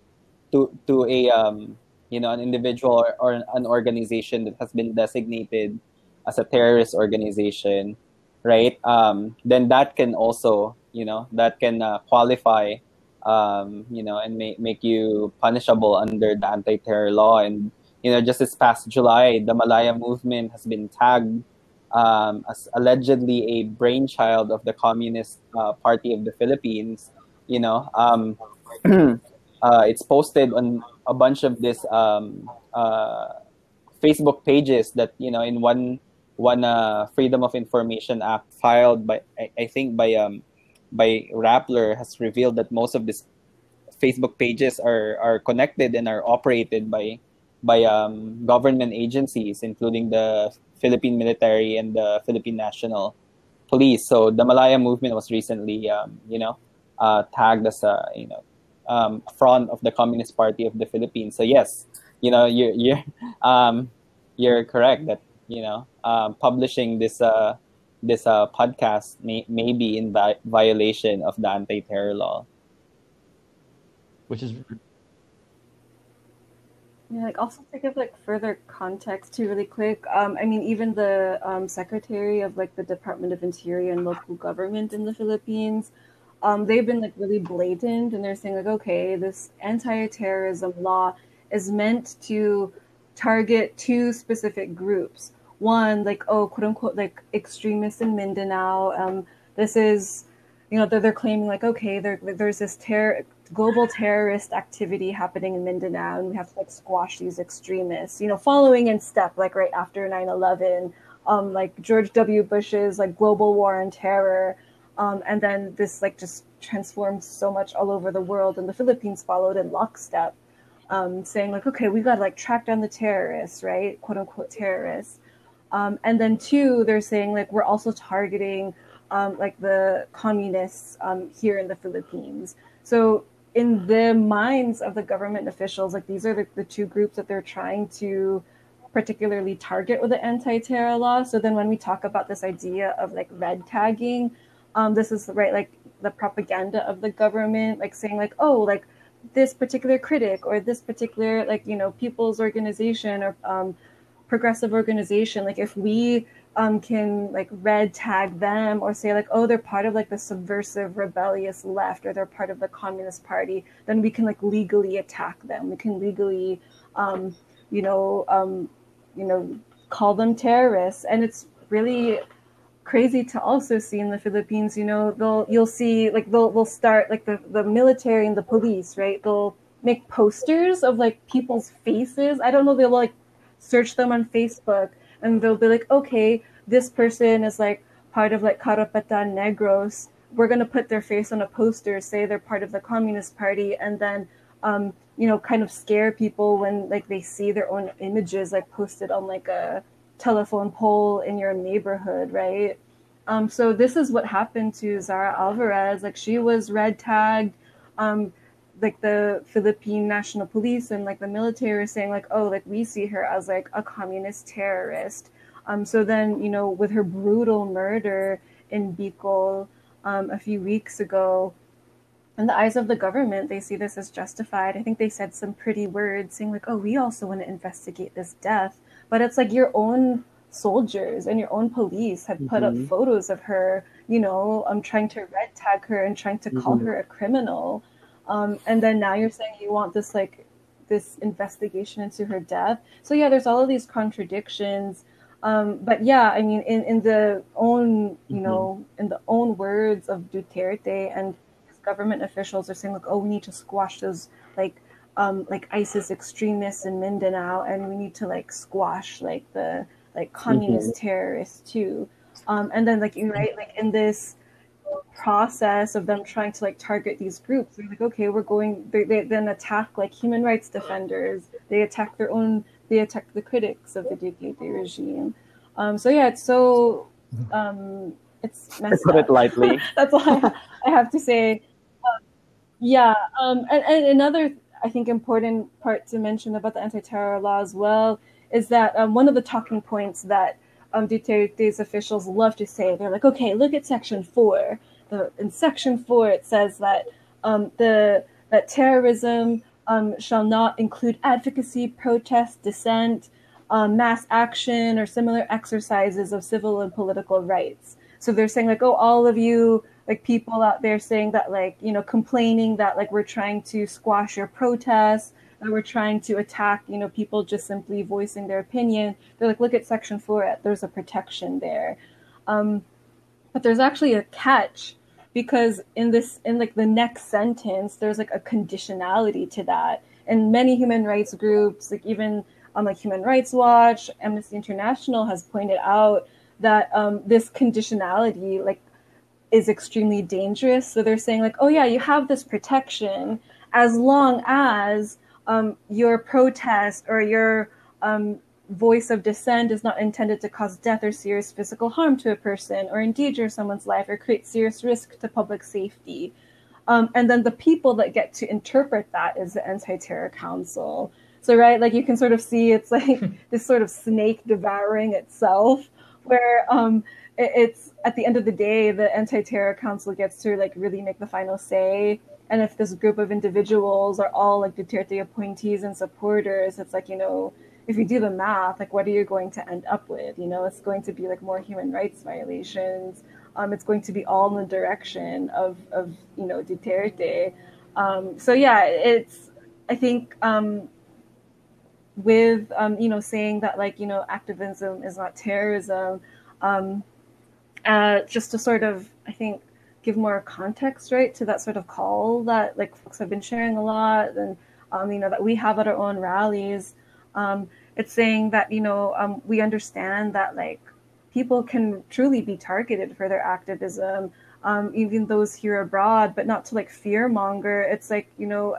to to a um you know an individual or, or an organization that has been designated as a terrorist organization, right? Um, then that can also, you know, that can uh, qualify, um, you know, and make make you punishable under the anti-terror law. And you know, just this past July, the Malaya movement has been tagged um, as allegedly a brainchild of the Communist uh, Party of the Philippines. You know, um, (clears throat) uh, it's posted on a bunch of this um, uh, Facebook pages that you know in one one uh, Freedom of Information Act filed by I, I think by um by Rappler has revealed that most of these Facebook pages are are connected and are operated by by um, government agencies, including the Philippine military and the Philippine National Police. So the Malaya movement was recently, um, you know, uh, tagged as a you know um, front of the Communist Party of the Philippines. So yes, you know, you're you're (laughs) um, you're correct that you know um, publishing this uh, this uh, podcast may, may be in vi- violation of the anti-terror law. which is Yeah, like also to give like further context too, really quick. Um, I mean, even the um, secretary of like the Department of Interior and local government in the Philippines, um, they've been like really blatant, and they're saying like, okay, this anti-terrorism law is meant to target two specific groups. One, like oh, quote unquote, like extremists in Mindanao. Um, this is, you know, they're, they're claiming like okay, there, there's this terror global terrorist activity happening in Mindanao, and we have to like squash these extremists. You know, following in step, like right after 9/11, um, like George W. Bush's like global war on terror, um, and then this like just transformed so much all over the world, and the Philippines followed in lockstep, um, saying like, okay, we got to like track down the terrorists, right, quote unquote terrorists. Um, and then two, they're saying like we're also targeting um, like the communists um, here in the Philippines. So in the minds of the government officials, like these are the, the two groups that they're trying to particularly target with the anti-terror law. So then when we talk about this idea of like red tagging, um, this is right like the propaganda of the government, like saying like, oh, like this particular critic or this particular like you know people's organization or um, progressive organization, like if we um, can like red tag them or say like oh they're part of like the subversive rebellious left or they're part of the communist party then we can like legally attack them. We can legally um, you know um, you know call them terrorists. And it's really crazy to also see in the Philippines you know they'll you'll see like they'll they'll start like the, the military and the police right? They'll make posters of like people's faces. I don't know they'll like search them on Facebook and they'll be like, okay, this person is like part of like Karapatan Negros. We're gonna put their face on a poster, say they're part of the Communist Party, and then um, you know, kind of scare people when like they see their own images like posted on like a telephone pole in your neighborhood, right? Um, so this is what happened to Zara Alvarez. Like she was red tagged. Um, like the Philippine National Police and like the military are saying like, oh, like we see her as like a communist terrorist. Um, so then you know with her brutal murder in Bicol um, a few weeks ago, in the eyes of the government, they see this as justified. I think they said some pretty words saying, like, oh, we also want to investigate this death. But it's like your own soldiers and your own police had put Mhm. up photos of her, you know, um, trying to red tag her and trying to call Mhm. her a criminal. Um, and then now you're saying you want this, like, this investigation into her death. So, yeah, there's all of these contradictions. Um, but yeah, I mean, in, in the own, you know, in the own words of Duterte and his government officials are saying like, oh, we need to squash those like, um, like ISIS extremists in Mindanao, and we need to like squash like the like communist terrorists too. Um, and then like you right, like in this process of them trying to like target these groups, they're like, okay, we're going. They, they then attack like human rights defenders. They attack their own. They attack the critics of the Duterte regime. Um, so yeah, it's so um, it's messed put it lightly. (laughs) That's all I, I have to say. Um, yeah, um, and, and another I think important part to mention about the anti-terror law as well is that um, one of the talking points that um, Duterte's officials love to say, they're like, okay, look at section four. The, in section four, it says that um, the that terrorism um, shall not include advocacy, protest, dissent, um, mass action, or similar exercises of civil and political rights. So they're saying like, oh, all of you like people out there saying that like you know complaining that like we're trying to squash your protests that we're trying to attack you know people just simply voicing their opinion. They're like look at section four there's a protection there. Um, but there's actually a catch because in this in like the next sentence there's like a conditionality to that. And many human rights groups like even um, like human rights watch amnesty international has pointed out that um, this conditionality like is extremely dangerous. So they're saying, like, oh, yeah, you have this protection as long as um, your protest or your um, voice of dissent is not intended to cause death or serious physical harm to a person or endanger someone's life or create serious risk to public safety. Um, and then the people that get to interpret that is the Anti Terror Council. So, right, like you can sort of see it's like (laughs) this sort of snake devouring itself, where um, it, it's at the end of the day, the anti-terror council gets to like really make the final say. And if this group of individuals are all like Duterte appointees and supporters, it's like you know, if you do the math, like what are you going to end up with? You know, it's going to be like more human rights violations. Um, it's going to be all in the direction of of you know Duterte. Um, so yeah, it's I think um, with um, you know saying that like you know activism is not terrorism. Um, uh, just to sort of, I think, give more context, right, to that sort of call that like folks have been sharing a lot, and um, you know that we have at our own rallies. Um, it's saying that you know um, we understand that like people can truly be targeted for their activism, um, even those here abroad, but not to like fear monger. It's like you know,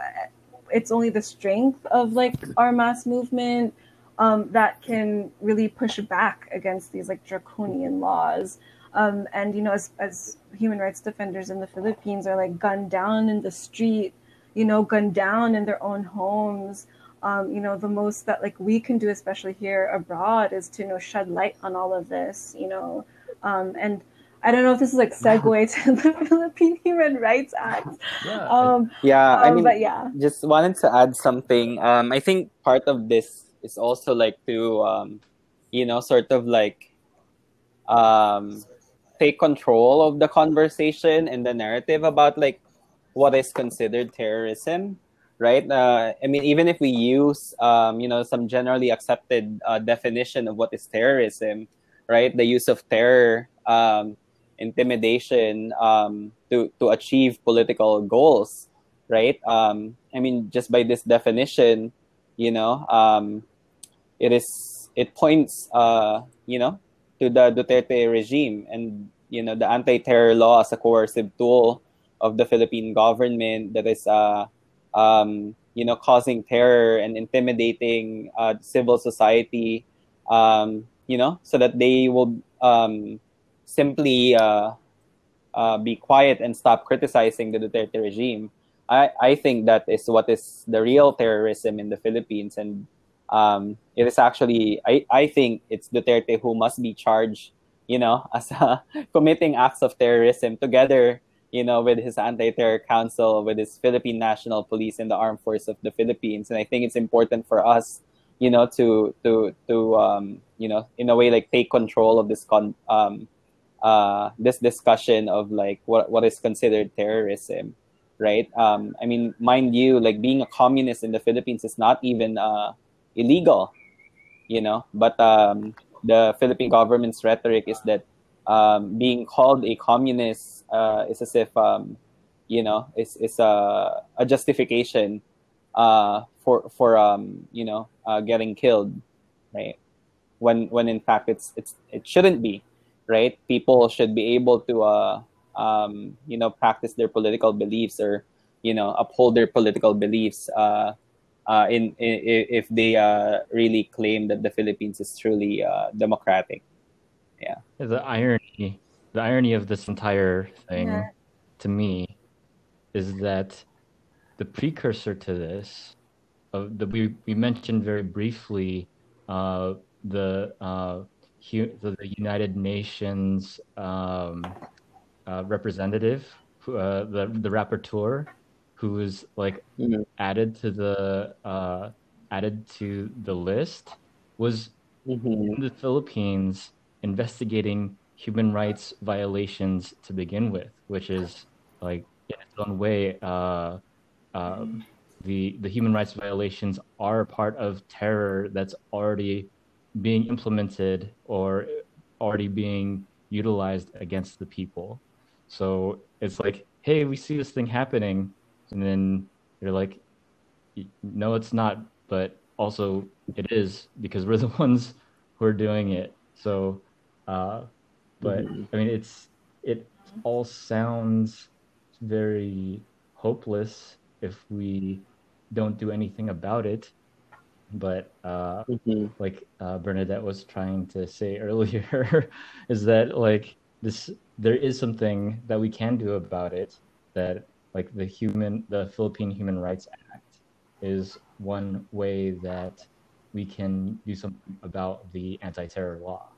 it's only the strength of like our mass movement um, that can really push back against these like draconian laws. Um, and you know, as as human rights defenders in the Philippines are like gunned down in the street, you know, gunned down in their own homes. Um, you know, the most that like we can do, especially here abroad, is to you know shed light on all of this. You know, um, and I don't know if this is like (laughs) segue to (laughs) the Philippine Human Rights Act. Yeah. Um, Yeah, I um, mean, but yeah, just wanted to add something. Um, I think part of this is also like to, um, you know, sort of like, um, take control of the conversation and the narrative about like what is considered terrorism, right? Uh, I mean, even if we use, um, you know, some generally accepted uh, definition of what is terrorism, right? The use of terror, um, intimidation um, to to achieve political goals right? Um, I mean, just by this definition, you know, um, it is it points, uh, you know, to the Duterte regime and you know the anti-terror law as a coercive tool of the Philippine government that is, uh, um, you know, causing terror and intimidating uh, civil society, um, you know, so that they will um, simply uh, uh, be quiet and stop criticizing the Duterte regime. I, I think that is what is the real terrorism in the Philippines. And um, it is actually, I, I think it's Duterte who must be charged, you know, (laughs) as uh, committing acts of terrorism together, you know, with his anti-terror council, with his Philippine National Police and the Armed Force of the Philippines. And I think it's important for us, you know, to to to um, you know, in a way, like take control of this con um, uh, this discussion of like what what is considered terrorism, right? Um, I mean, mind you, like being a communist in the Philippines is not even uh, illegal, you know, but um, the Philippine government's rhetoric is that um, being called a communist uh, is as if um, you know is is a, a justification uh, for for um, you know uh, getting killed, right? When when in fact it's it's it shouldn't be, right? People should be able to uh, um, you know practice their political beliefs or you know uphold their political beliefs. Uh, uh, in, in if they uh, really claim that the Philippines is truly uh, democratic. Yeah. The irony, the irony of this entire thing, Yeah. to me, is that the precursor to this, of the we we mentioned very briefly, uh, the uh, hu- the, the United Nations um, uh, representative, uh, the the rapporteur, who was like Mhm. added to the uh, added to the list, was Mhm. in the Philippines investigating human rights violations to begin with, which is like in its own way, uh, um, the the human rights violations are part of terror that's already being implemented or already being utilized against the people. So it's like, hey, we see this thing happening, and then you're like, no, it's not, but also it is because we're (laughs) the ones who are doing it. So, uh, but. I mean, it's it all sounds very hopeless if we don't do anything about it. But uh, Mhm. like uh, Bernadette was trying to say (laughs) earlier, is that like this there is something that we can do about it. That like the human the Philippine Human Rights Act is one way that we can do something about the anti-terror law.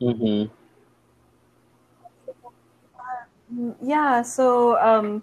Mhm. Mm, Yeah, so um,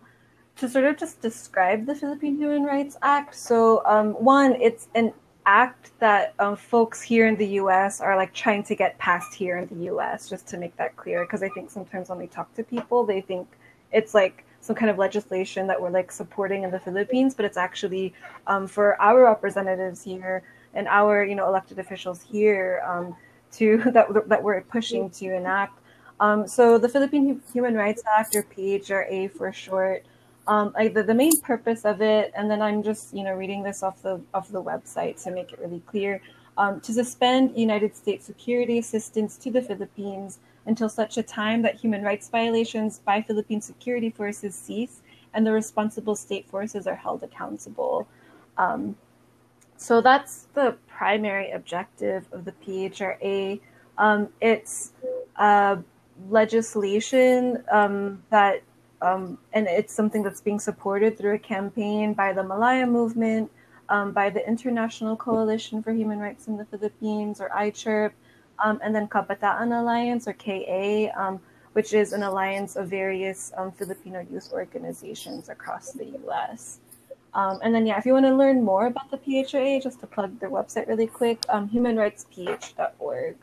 to sort of just describe the Philippine Human Rights Act, so um, one, it's an act that um, folks here in the US are like trying to get passed here in the US, just to make that clear, because I think sometimes when we talk to people, they think it's like some kind of legislation that we're like supporting in the Philippines, but it's actually um, for our representatives here and our you know elected officials here um, to (laughs) that that we're pushing to enact. Um, so the Philippine Human Rights Act, or PHRA for short, um, like the, the main purpose of it, and then I'm just you know reading this off the off the website to make it really clear, um, to suspend United States security assistance to the Philippines until such a time that human rights violations by Philippine security forces cease and the responsible state forces are held accountable. Um, so that's the primary objective of the PHRA. Um, it's uh, legislation um, that, um, and it's something that's being supported through a campaign by the Malaya Movement, um, by the International Coalition for Human Rights in the Philippines, or ICHRP, um, and then Kabataan Alliance, or KA, um, which is an alliance of various um, Filipino youth organizations across the US. Um, and then, yeah, if you want to learn more about the PHRA, just to plug their website really quick, um, humanrightsph.org.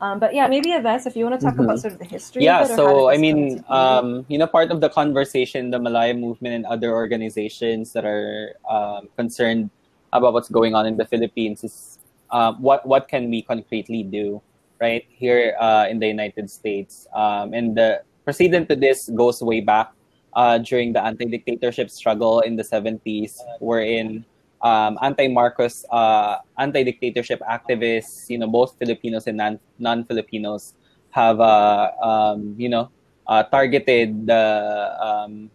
Um, but yeah, maybe Yves, if you want to talk Mhm. about sort of the history. Yeah, of it so I mean, um, you know, part of the conversation, the Malaya movement and other organizations that are um, concerned about what's going on in the Philippines is um, what what can we concretely do, right here uh, in the United States, um, and the precedent to this goes way back uh, during the anti-dictatorship struggle in the 70s, wherein um, anti-Marcos, uh, anti-dictatorship activists, you know, both Filipinos and non- non-Filipinos have, uh, um, you know, uh, targeted the, um,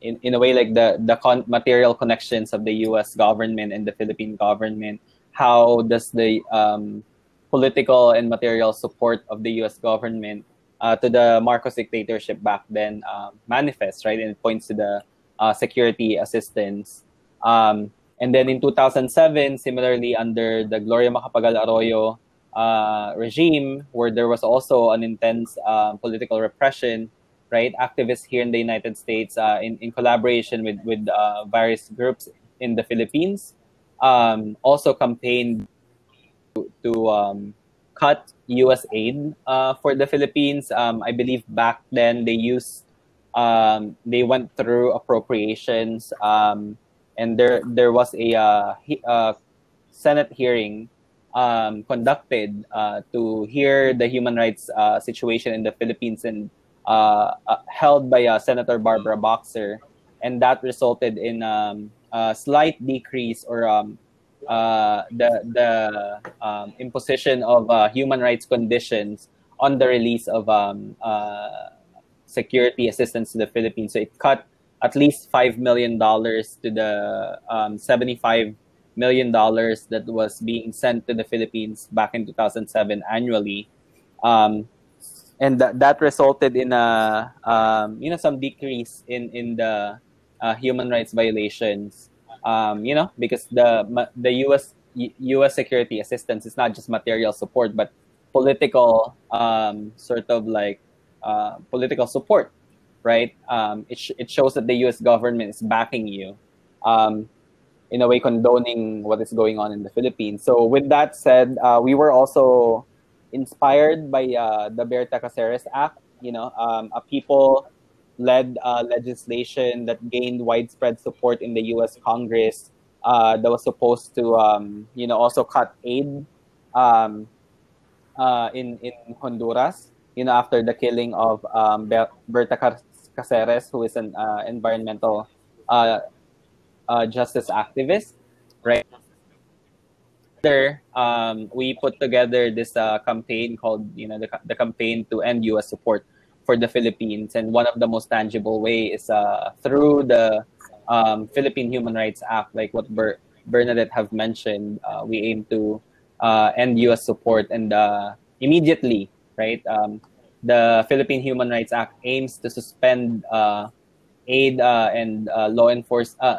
in, in a way like the, the con- material connections of the U.S. government and the Philippine government. How does the um, political and material support of the U.S. government uh, to the Marcos dictatorship back then um, manifest, right? And it points to the uh, security assistance. Um, and then in 2007, similarly under the Gloria Macapagal Arroyo uh, regime where there was also an intense uh, political repression, right? Activists here in the United States, uh, in, in collaboration with, with uh, various groups in the Philippines, um, also campaigned to, to um, cut U.S. aid uh, for the Philippines. Um, I believe back then they used um, they went through appropriations, um, and there there was a uh, he, uh, Senate hearing um, conducted uh, to hear the human rights uh, situation in the Philippines and uh, uh, held by Senator Barbara Boxer, and that resulted in um, a slight decrease or um, the the um, imposition of human rights conditions on the release of um, security assistance to the Philippines. So it cut at least $5 million to the um, $75 million that was being sent to the Philippines back in 2007 annually. Um, and th- that resulted in a um, you know some decrease in in the uh, human rights violations um, you know because the the US US security assistance is not just material support but political um, sort of like uh, political support, right? Um, it, sh- it shows that the U.S. government is backing you, um, in a way condoning what is going on in the Philippines. So with that said, uh, we were also inspired by uh, the Berta Caceres Act, you know, um, a people-led uh, legislation that gained widespread support in the U.S. Congress uh, that was supposed to, um, you know, also cut aid um, uh, in in Honduras you know, after the killing of um, Berta Caceres, who is an uh, environmental uh, uh, justice activist, right? There, um, we put together this uh, campaign called, you know, the, the campaign to end U.S. support for the Philippines, and one of the most tangible way is uh, through the um, Philippine Human Rights Act, like what Ber- Bernadette have mentioned. Uh, we aim to end U.S. support and immediately right? Um, the Philippine Human Rights Act aims to suspend uh, aid uh, and uh, law enforcement uh,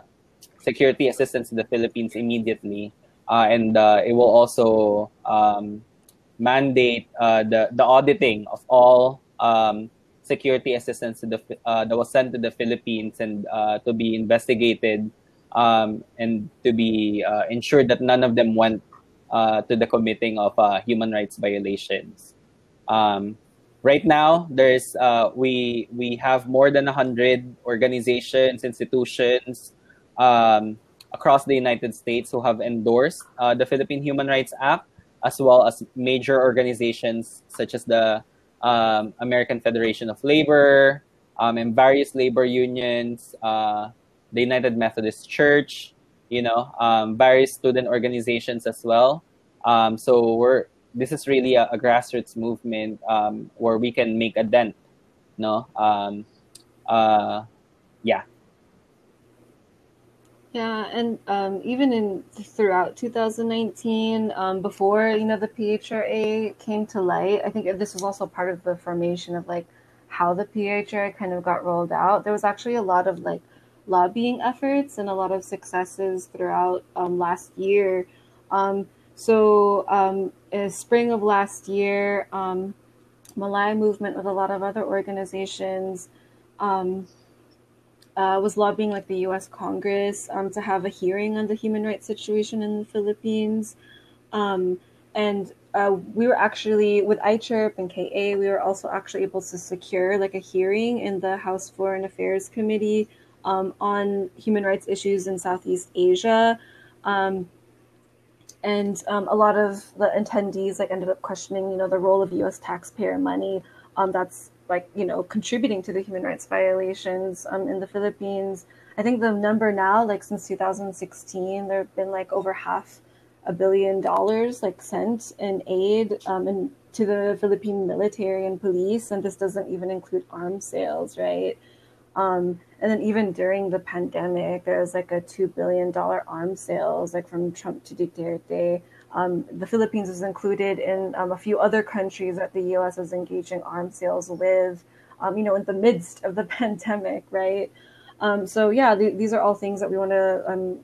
security assistance to the Philippines immediately, uh, and uh, it will also um, mandate the the auditing of all um, security assistance the that was sent to the Philippines and to be investigated um, and to be ensured that none of them went to the committing of human rights violations. Um, right now, there's uh, we we have more than hundred organizations, institutions um, across the United States who have endorsed uh, the Philippine Human Rights Act, as well as major organizations such as the um, American Federation of Labor um, and various labor unions, uh, the United Methodist Church, you know, um, various student organizations as well. Um, so we're this is really a, a grassroots movement um, where we can make a dent. No, um, uh, yeah. Yeah, and um, even in throughout 2019, um, before you know the PHRA came to light, I think this was also part of the formation of like how the PHRA kind of got rolled out. There was actually a lot of like lobbying efforts and a lot of successes throughout um, last year. Um, so, um, in spring of last year, um, Malaya Movement with a lot of other organizations um, uh, was lobbying like the U.S. Congress um, to have a hearing on the human rights situation in the Philippines, um, and uh, we were actually with ICHRP and KA, we were also actually able to secure like a hearing in the House Foreign Affairs Committee um, on human rights issues in Southeast Asia. Um, and um, a lot of the attendees like ended up questioning you know the role of us taxpayer money. Um, that's like you know contributing to the human rights violations um, in the philippines. I think the number now like since 2016 there have been like over half a billion dollars like sent in aid um, and to the philippine military and police and this doesn't even include arms sales right um, and then even during the pandemic, there was like a two billion dollar arms sales, like from Trump to Duterte. Um, the Philippines was included in um, a few other countries that the U.S. was engaging arms sales with, um, you know, in the midst of the (laughs) pandemic, right? Um, so yeah, th- these are all things that we want to um,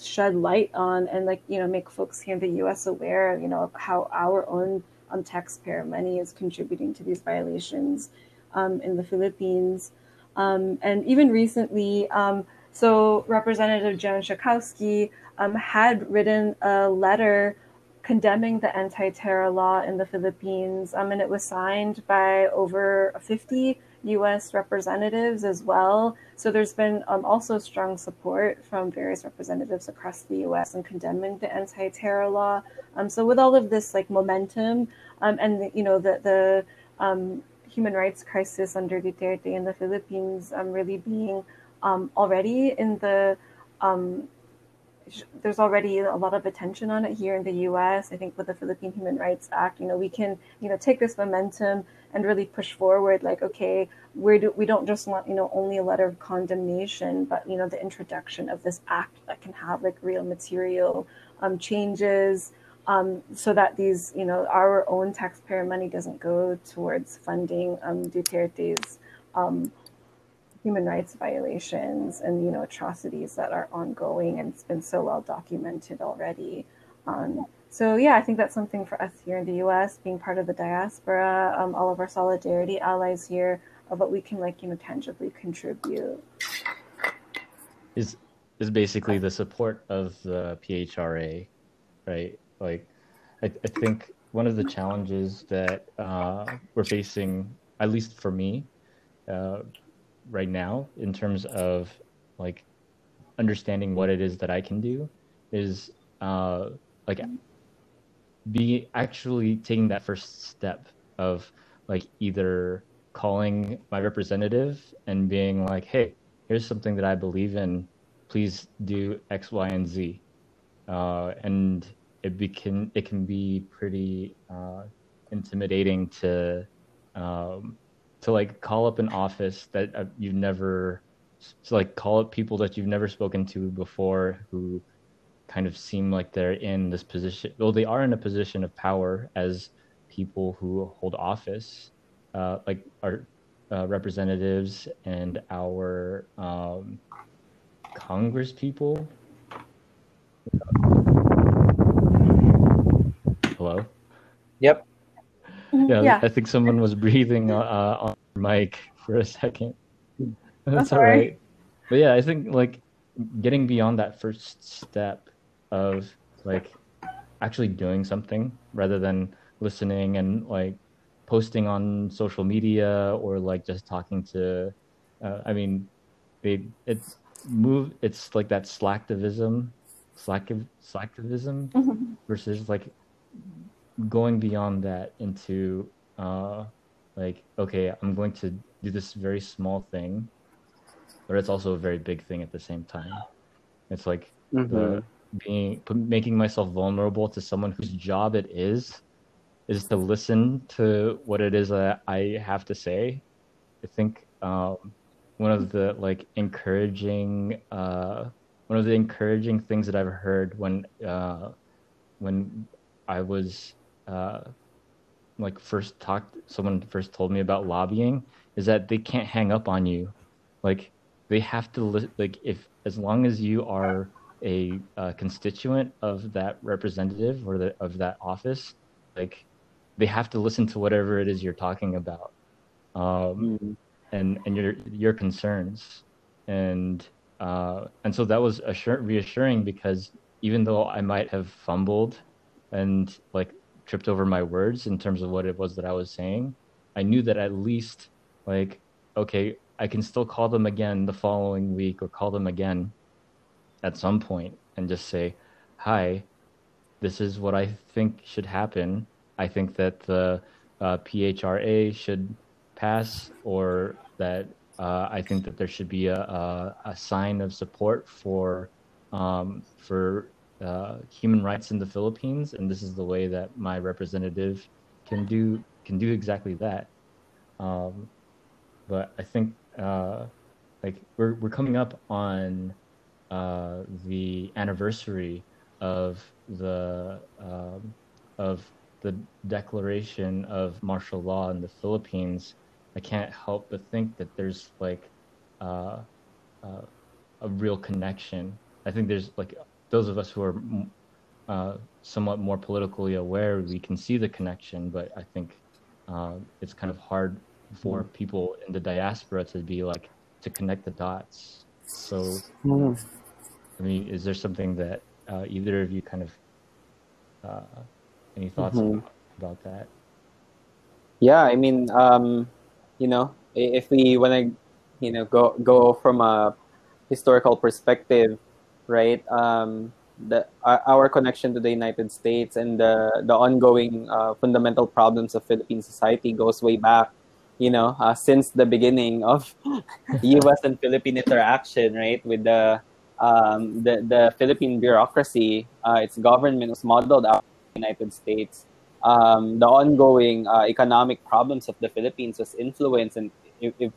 shed light on and like you know make folks here in the U.S. aware, you know, of how our own taxpayer money is contributing to these violations in the Philippines. Um, and even recently, um, so Representative Jan Schakowsky um, had written a letter condemning the anti-terror law in the Philippines, um, and it was signed by over 50 U.S. representatives as well. So there's been um, also strong support from various representatives across the U.S. in condemning the anti-terror law. Um, so with all of this like momentum um, and you know the the human rights crisis under Duterte in the Philippines um, really being um, already in the there's already a lot of attention on it here in the US. I think with the Philippine Human Rights Act, you know, we can, you know, take this momentum and really push forward like, okay, we do, we don't just want, you know, only a letter of condemnation, but, you know, the introduction of this act that can have like real material um, changes um, so that these, you know, our own taxpayer money doesn't go towards funding um, Duterte's um, human rights violations and you know atrocities that are ongoing and it's been so well documented already. Um, so yeah, I think that's something for us here in the U.S. being part of the diaspora, um, all of our solidarity allies here, of what we can like you know tangibly contribute. Is is basically the support of the PHRA, right? Like, I, I think one of the challenges that uh, we're facing, at least for me, uh, right now in terms of like understanding what it is that I can do is uh, like be actually taking that first step of like either calling my representative and being like, hey, here's something that I believe in. Please do X, Y, and Z. Uh, and it be, can it can be pretty uh, intimidating to um, to like call up an office that uh, you've never to like call up people that you've never spoken to before who kind of seem like they're in this position well they are in a position of power as people who hold office uh, like our uh, representatives and our um, congress people hello yep Mm-hmm. yeah, yeah. I think someone was breathing uh, on mic for a second. (laughs) That's, That's all all right. right. But yeah, I think like getting beyond that first step of like actually doing something rather than listening and like posting on social media or like just talking to uh, I mean they it's move it's like that slacktivism slack slacktivism Mhm. versus like going beyond that into uh like okay i'm going to do this very small thing but it's also a very big thing at the same time. It's like the being making myself vulnerable to someone whose job it is is to listen to what it is that i have to say. I think um one of the like encouraging uh one of the encouraging things that i've heard when uh when i was uh, like first talked, someone first told me about lobbying is that they can't hang up on you. Like they have to li- like if as long as you are a uh, constituent of that representative or the, of that office, like they have to listen to whatever it is you're talking about, um, and and your your concerns, and uh, and so that was assur- reassuring because even though I might have fumbled and like tripped over my words in terms of what it was that I was saying, I knew that at least like okay, I can still call them again the following week or call them again at some point and just say, "Hi, this is what I think should happen. I think that the uh, PHRA should pass, or that uh, I think that there should be a, a, a sign of support for um, for uh, human rights in the Philippines, and this is the way that my representative can do can do exactly that. Um, but I think uh, like we're we're coming up on uh, the anniversary of the um, of the declaration of martial law in the Philippines. I can't help but think that there's like uh, uh, a real connection. I think there's like those of us who are uh, somewhat more politically aware, we can see the connection. But I think uh, it's kind of hard for mm. people in the diaspora to be like to connect the dots. So, mm. I mean, is there something that uh, either of you kind of uh, any thoughts mm-hmm. about, about, that? Yeah, I mean, um, you know, if we want to, you know, go go from a historical perspective, right? Um, the our connection to the United States and the the ongoing uh, fundamental problems of Philippine society goes way back, you know, uh, since the beginning of (laughs) U.S. and Philippine interaction, right? With the um, the the Philippine bureaucracy, uh, its government was modeled out the United States. Um, the ongoing uh, economic problems of the Philippines was influenced and if, if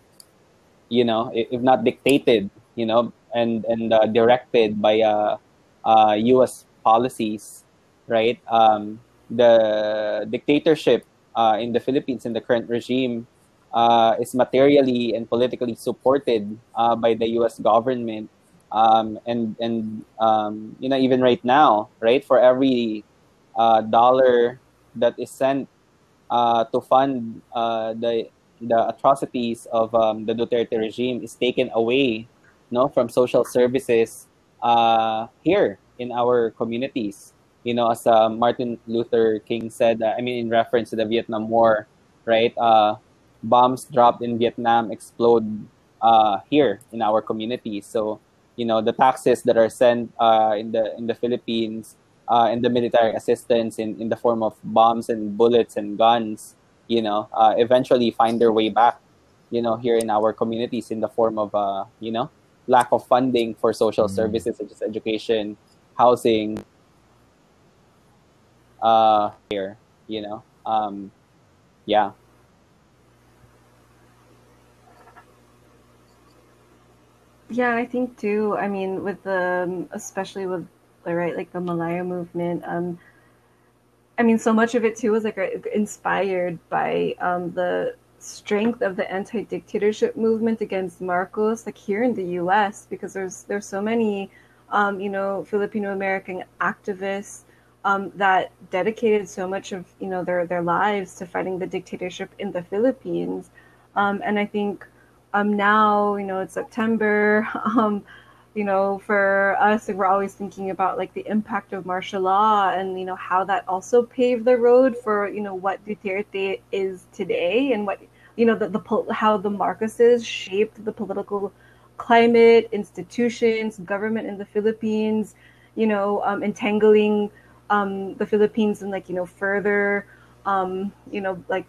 you know if, not dictated, you know, and and uh, directed by uh, U.S. Uh, policies, right? Um, the dictatorship uh, in the Philippines in the current regime uh, is materially and politically supported uh, by the U.S. government, um, and and um, you know even right now, right for every uh, dollar that is sent uh, to fund the the atrocities of um, the Duterte regime is taken away, no, from social services uh, here in our communities. You know, as uh, Martin Luther King said, uh, I mean, in reference to the Vietnam War, right? Uh, bombs dropped in Vietnam explode uh, here in our communities. So, you know, the taxes that are sent uh, in the in the Philippines and the military assistance in, in the form of bombs and bullets and guns, you know, eventually find their way back, you know, here in our communities in the form of, you know, lack of funding for social mm-hmm. services such as education, housing, uh, here, you know, um, yeah. Yeah, I think too. I mean, with the um, especially with the right, like the Malaya movement. Um, I mean, so much of it too was like inspired by um, the strength of the anti-dictatorship movement against Marcos, like here in the U.S., because there's there's so many, um, you know, Filipino American activists um, that dedicated so much of you know their their lives to fighting the dictatorship in the Philippines, um, and I think um, now you know it's September. (laughs) You know, for us, we're always thinking about like the impact of martial law and you know how that also paved the road for you know what Duterte is today and what you know the, the how the Marcoses shaped the political climate, institutions, government in the Philippines. You know, um, entangling um, the Philippines and like you know further, um, you know, like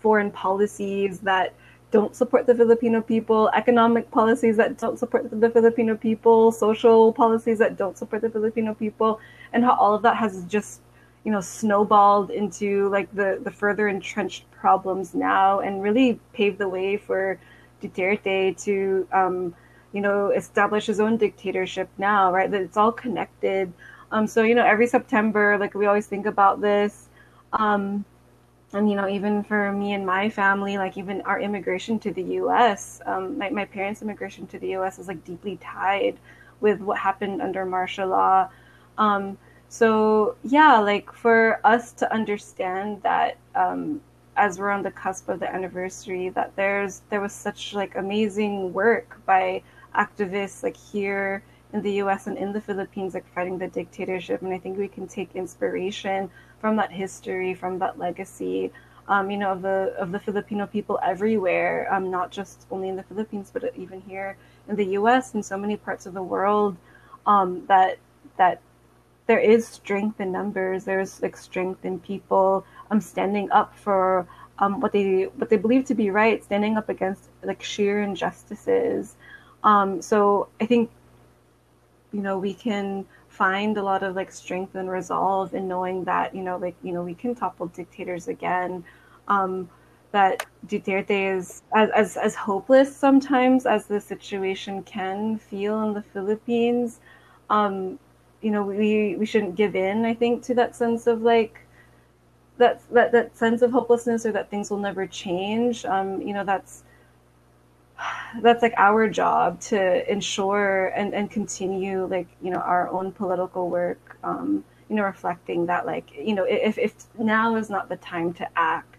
foreign policies that don't support the Filipino people, economic policies that don't support the Filipino people, social policies that don't support the Filipino people, and how all of that has just you know snowballed into like the the further entrenched problems now and really paved the way for Duterte to um, you know establish his own dictatorship now right? That it's all connected. Um, so you know every September like we always think about this. Um, and you know even for me and my family like even our immigration to the us um, my, my parents immigration to the us is like deeply tied with what happened under martial law. Um, so yeah like for us to understand that um, as we're on the cusp of the anniversary that there's there was such like amazing work by activists like here in the US and in the Philippines like fighting the dictatorship and I think we can take inspiration from that history, from that legacy, um, you know, of the of the Filipino people everywhere, um, not just only in the Philippines, but even here in the U.S. and so many parts of the world. Um, that that there is strength in numbers. There's like strength in people um, standing up for um, what they what they believe to be right, standing up against like sheer injustices. Um, so I think you know we can find a lot of like strength and resolve in knowing that you know like you know we can topple dictators again um that Duterte is as, as as hopeless sometimes as the situation can feel in the Philippines. Um you know we we shouldn't give in i think to that sense of like that that that sense of hopelessness or that things will never change. Um you know that's that's like our job to ensure and, and continue like you know our own political work um, you know reflecting that like you know if, if now is not the time to act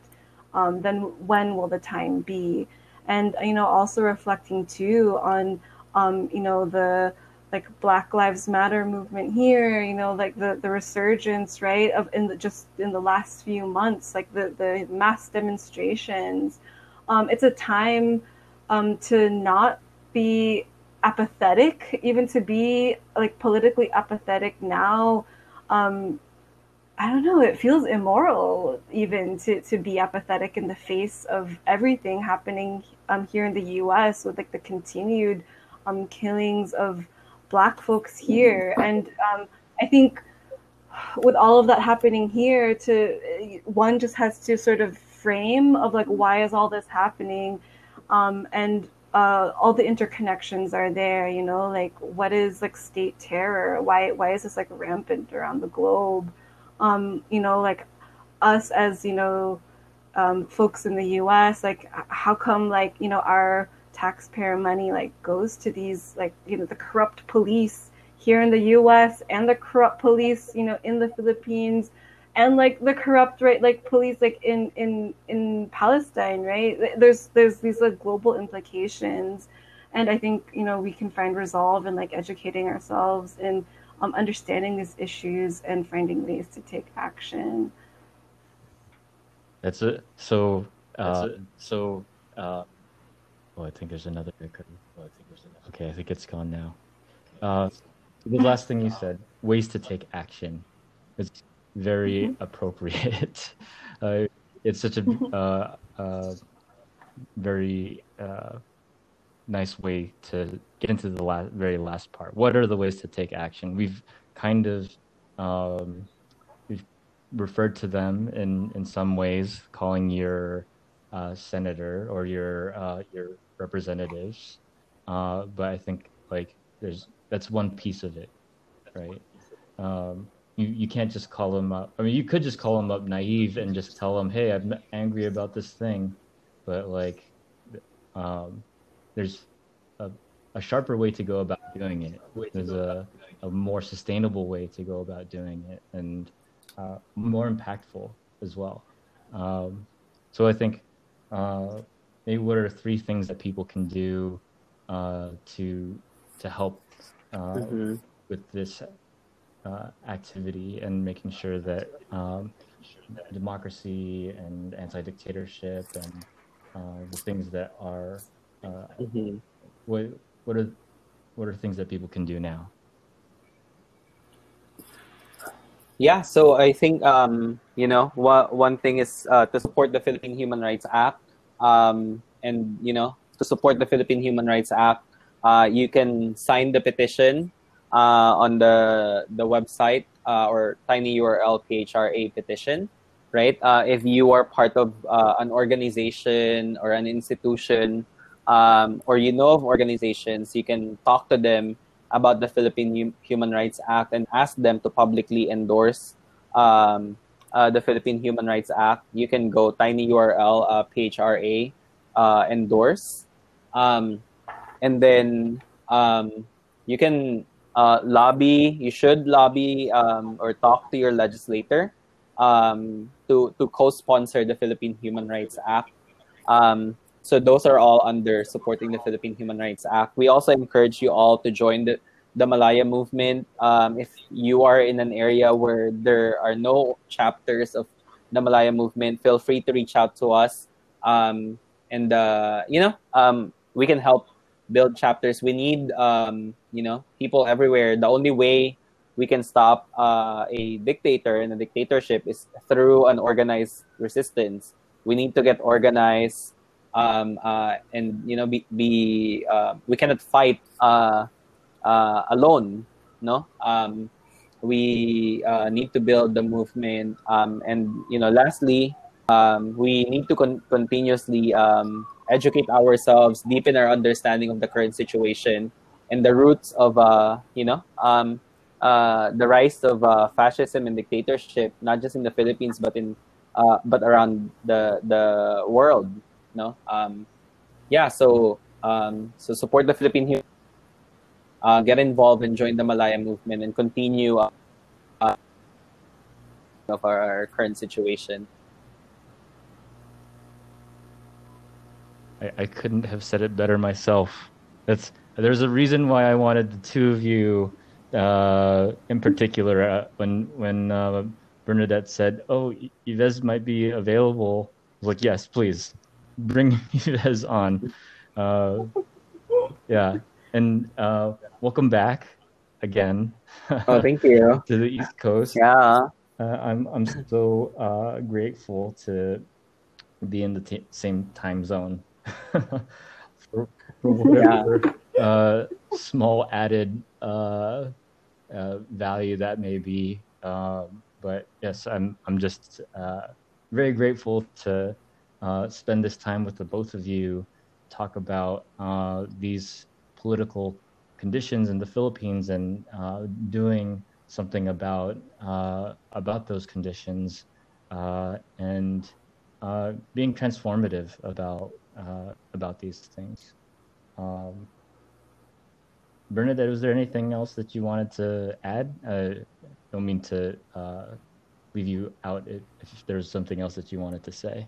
um, then when will the time be? And you know also reflecting too on um, you know the like black lives matter movement here you know like the the resurgence right of in the just in the last few months like the the mass demonstrations. Um, it's a time um, to not be apathetic, even to be like politically apathetic now. Um, I don't know, it feels immoral even to, to be apathetic in the face of everything happening um, here in the US with like the continued um, killings of black folks here. And um, I think with all of that happening here to one just has to sort of frame of like why is all this happening um, and uh, all the interconnections are there. You know, like what is like state terror? Why why is this like rampant around the globe? Um, you know, like us as you know um, folks in the U.S. Like how come like you know our taxpayer money like goes to these like you know the corrupt police here in the U.S. and the corrupt police you know in the Philippines and like the corrupt right like police like in in in palestine right? There's there's these like global implications. And i think you know we can find resolve in like educating ourselves and um, understanding these issues and finding ways to take action. That's it. So uh, it. so uh, oh i think there's another oh, I think there's another. okay i think it's gone now. Uh, the last thing you said ways to take action. It's very mm-hmm. appropriate. (laughs) Uh, it's such a mm-hmm. uh, uh, very uh, nice way to get into the last, very last part. What are the ways to take action? We've kind of um, we've referred to them in in some ways, calling your uh, senator or your uh, your representatives. but I think like there's that's one piece of it, right? Um, you, you can't just call them up. I mean, you could just call them up naive and just tell them, hey, I'm angry about this thing. But like, um, there's a, a sharper way to go about doing it. There's a, a more sustainable way to go about doing it and uh, more impactful as well. Um, so I think uh, maybe what are three things that people can do uh, to to help uh, mm-hmm. with this uh, activity and making sure that um, democracy and anti-dictatorship and uh, the things that are uh, mm-hmm. what what are what are things that people can do now? Yeah, so I think um, you know one one thing is uh, to support the Philippine Human Rights Act, um, and you know to support the Philippine Human Rights Act, uh, you can sign the petition uh, on the the website uh, or tinyurl phra petition right? Uh, if you are part of uh, an organization or an institution um, or you know of organizations you can talk to them about the philippine human rights act and ask them to publicly endorse um, uh, the philippine human rights act. You can go tinyurl uh, phra endorse. Um, and then um, you can uh, lobby. You should lobby um, or talk to your legislator um, to to co-sponsor the Philippine Human Rights Act. Um, so those are all under supporting the Philippine Human Rights Act. We also encourage you all to join the the Malaya movement. Um, if you are in an area where there are no chapters of the Malaya movement, feel free to reach out to us. Um, and uh, you know, um, we can help build chapters. We need, um, you know, people everywhere. The only way we can stop uh, a dictator and a dictatorship is through an organized resistance. We need to get organized, um, uh, and you know, be, be uh, we cannot fight uh, uh, alone. No, um, we uh, need to build the movement, um, and you know, lastly, um, we need to con- continuously um, educate ourselves, deepen our understanding of the current situation and the roots of, uh, you know, um, uh, the rise of uh, fascism and dictatorship, not just in the Philippines, but in, uh, but around the the world. You know, um, yeah. So Um, so support the Philippine human uh, get involved and join the Malaya movement and continue uh, uh, of our, current situation. I, I couldn't have said it better myself. That's there's a reason why I wanted the two of you uh, in particular uh, when when uh, Bernadette said, "Oh, Yves might be available." I was like, "Yes, please, bring (laughs) Yves on." Uh, yeah, and uh, welcome back again. Oh, thank you (laughs) to the East Coast. Yeah, uh, I'm I'm so uh, grateful to be in the t- same time zone. For, for whatever yeah. (laughs) small added uh, value that may be. Um, but yes, I'm I'm just uh, very grateful to uh, spend this time with the both of you, talk about uh, these political conditions in the Philippines and uh, doing something about about those conditions and being transformative about about these things. Um, Bernadette, was there anything else that you wanted to add? Uh, I don't mean to uh, leave you out if, if there's something else that you wanted to say.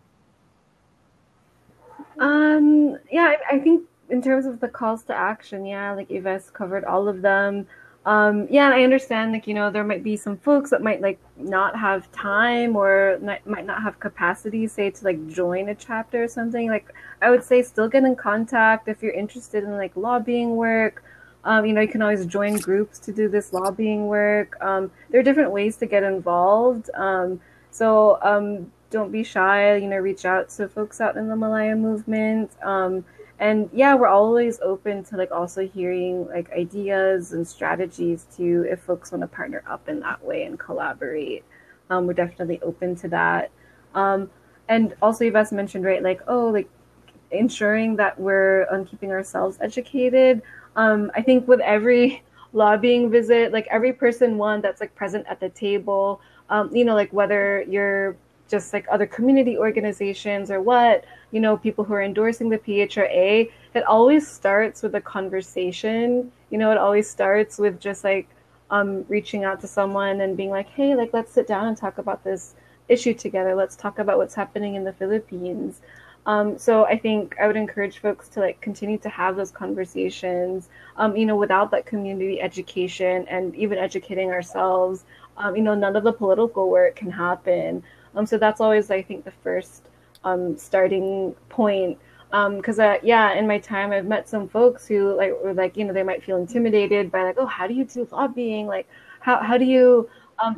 Um, yeah, I, I, think in terms of the calls to action, yeah, like Yves covered all of them. Um, yeah, I understand, like, you know, there might be some folks that might like not have time or not, might not have capacity, say, to like join a chapter or something. Like, I would say still get in contact if you're interested in like lobbying work um, you know, you can always join groups to do this lobbying work. Um, there are different ways to get involved. Um, so um, don't be shy. You know, reach out to folks out in the Malaya movement. Um, and yeah, we're always open to like also hearing like ideas and strategies too if folks want to partner up in that way and collaborate. Um, we're definitely open to that. and also, you best mentioned right, like oh, like ensuring that we're um, keeping ourselves educated um, I think with every (laughs) lobbying visit, like every person one that's like present at the table, um, you know, like whether you're just like other community organizations or what, you know, people who are endorsing the PHRA, it always starts with a conversation. You know, it always starts with just like um, reaching out to someone and being like, hey, like let's sit down and talk about this issue together. Let's talk about what's happening in the Philippines. Um, so I think I would encourage folks to like continue to have those conversations. Um, you know, without that community education and even educating ourselves, um, you know, none of the political work can happen. Um, so that's always, I think, the first um, starting point. Because um, uh, yeah, in my time, I've met some folks who like were like, you know, they might feel intimidated by like, oh, how do you do lobbying? Like, how how do you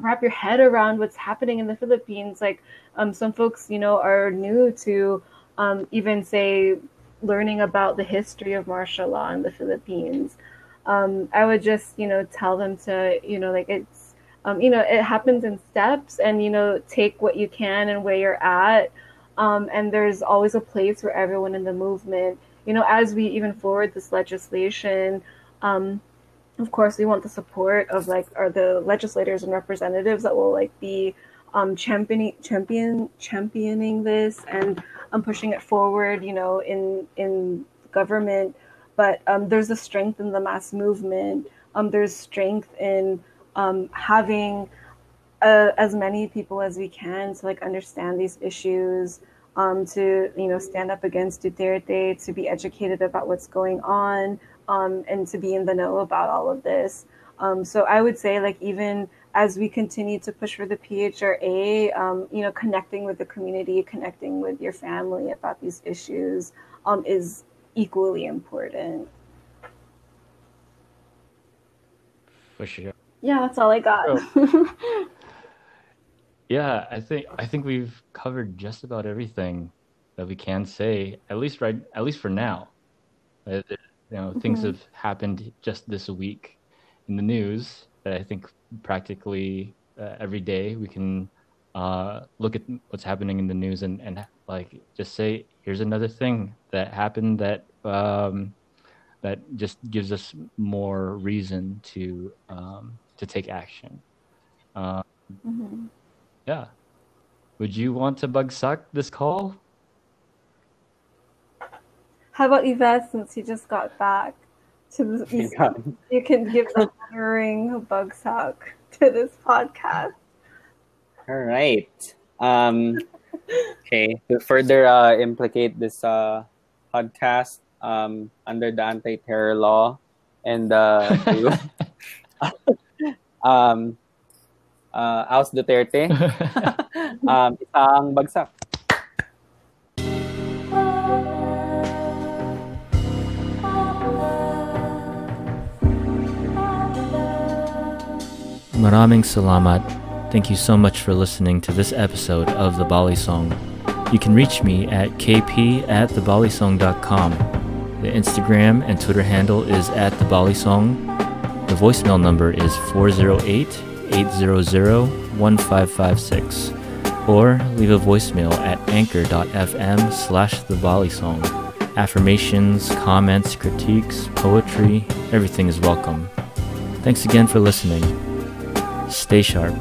wrap your head around what's happening in the Philippines? Like, some folks, you know, are new to um, even say learning about the history of martial law in the Philippines. Um, I would just, you know, tell them to, you know, like it's, um, you know, it happens in steps and, you know, take what you can and where you're at. Um, and there's always a place for everyone in the movement. You know, as we even forward this legislation, um, of course, we want the support of like, are the legislators and representatives that will like be um, championing, champion, championing this and um, pushing it forward, you know, in in government. But um, there's a strength in the mass movement. Um, there's strength in um, having uh, as many people as we can to like understand these issues, um, to you know stand up against Duterte, to be educated about what's going on, um, and to be in the know about all of this. Um, so I would say like even as we continue to push for the PHRA, um, you know, connecting with the community, connecting with your family about these issues um, is equally important. For sure. Yeah, that's all I got. Oh. (laughs) yeah, I think I think we've covered just about everything that we can say, at least right, at least for now. Uh, you know, mm-hmm. things have happened just this week in the news that I think practically uh, every day we can uh, look at what's happening in the news and, and like just say here's another thing that happened that um, that just gives us more reason to um, to take action. Uh, mm-hmm. Yeah. Would you want to bagsak this call? How about Yvette, since you just got back to the East, Yeah. you can give the honoring bagsak to this podcast. All right. Um, okay. To further uh, implicate this uh, podcast um, under the anti-terror law and uh, (laughs) (laughs) um, uh, oust Duterte, (laughs) um, isang bagsak. Maraming salamat. Thank you so much for listening to this episode of The Balisong. You can reach me at kp at thebalisong.com. The Instagram and Twitter handle is at The Balisong. The voicemail number is 408 800 1556. Or leave a voicemail at anchor.fm slash The Balisong. Affirmations, comments, critiques, poetry, everything is welcome. Thanks again for listening. Stay sharp.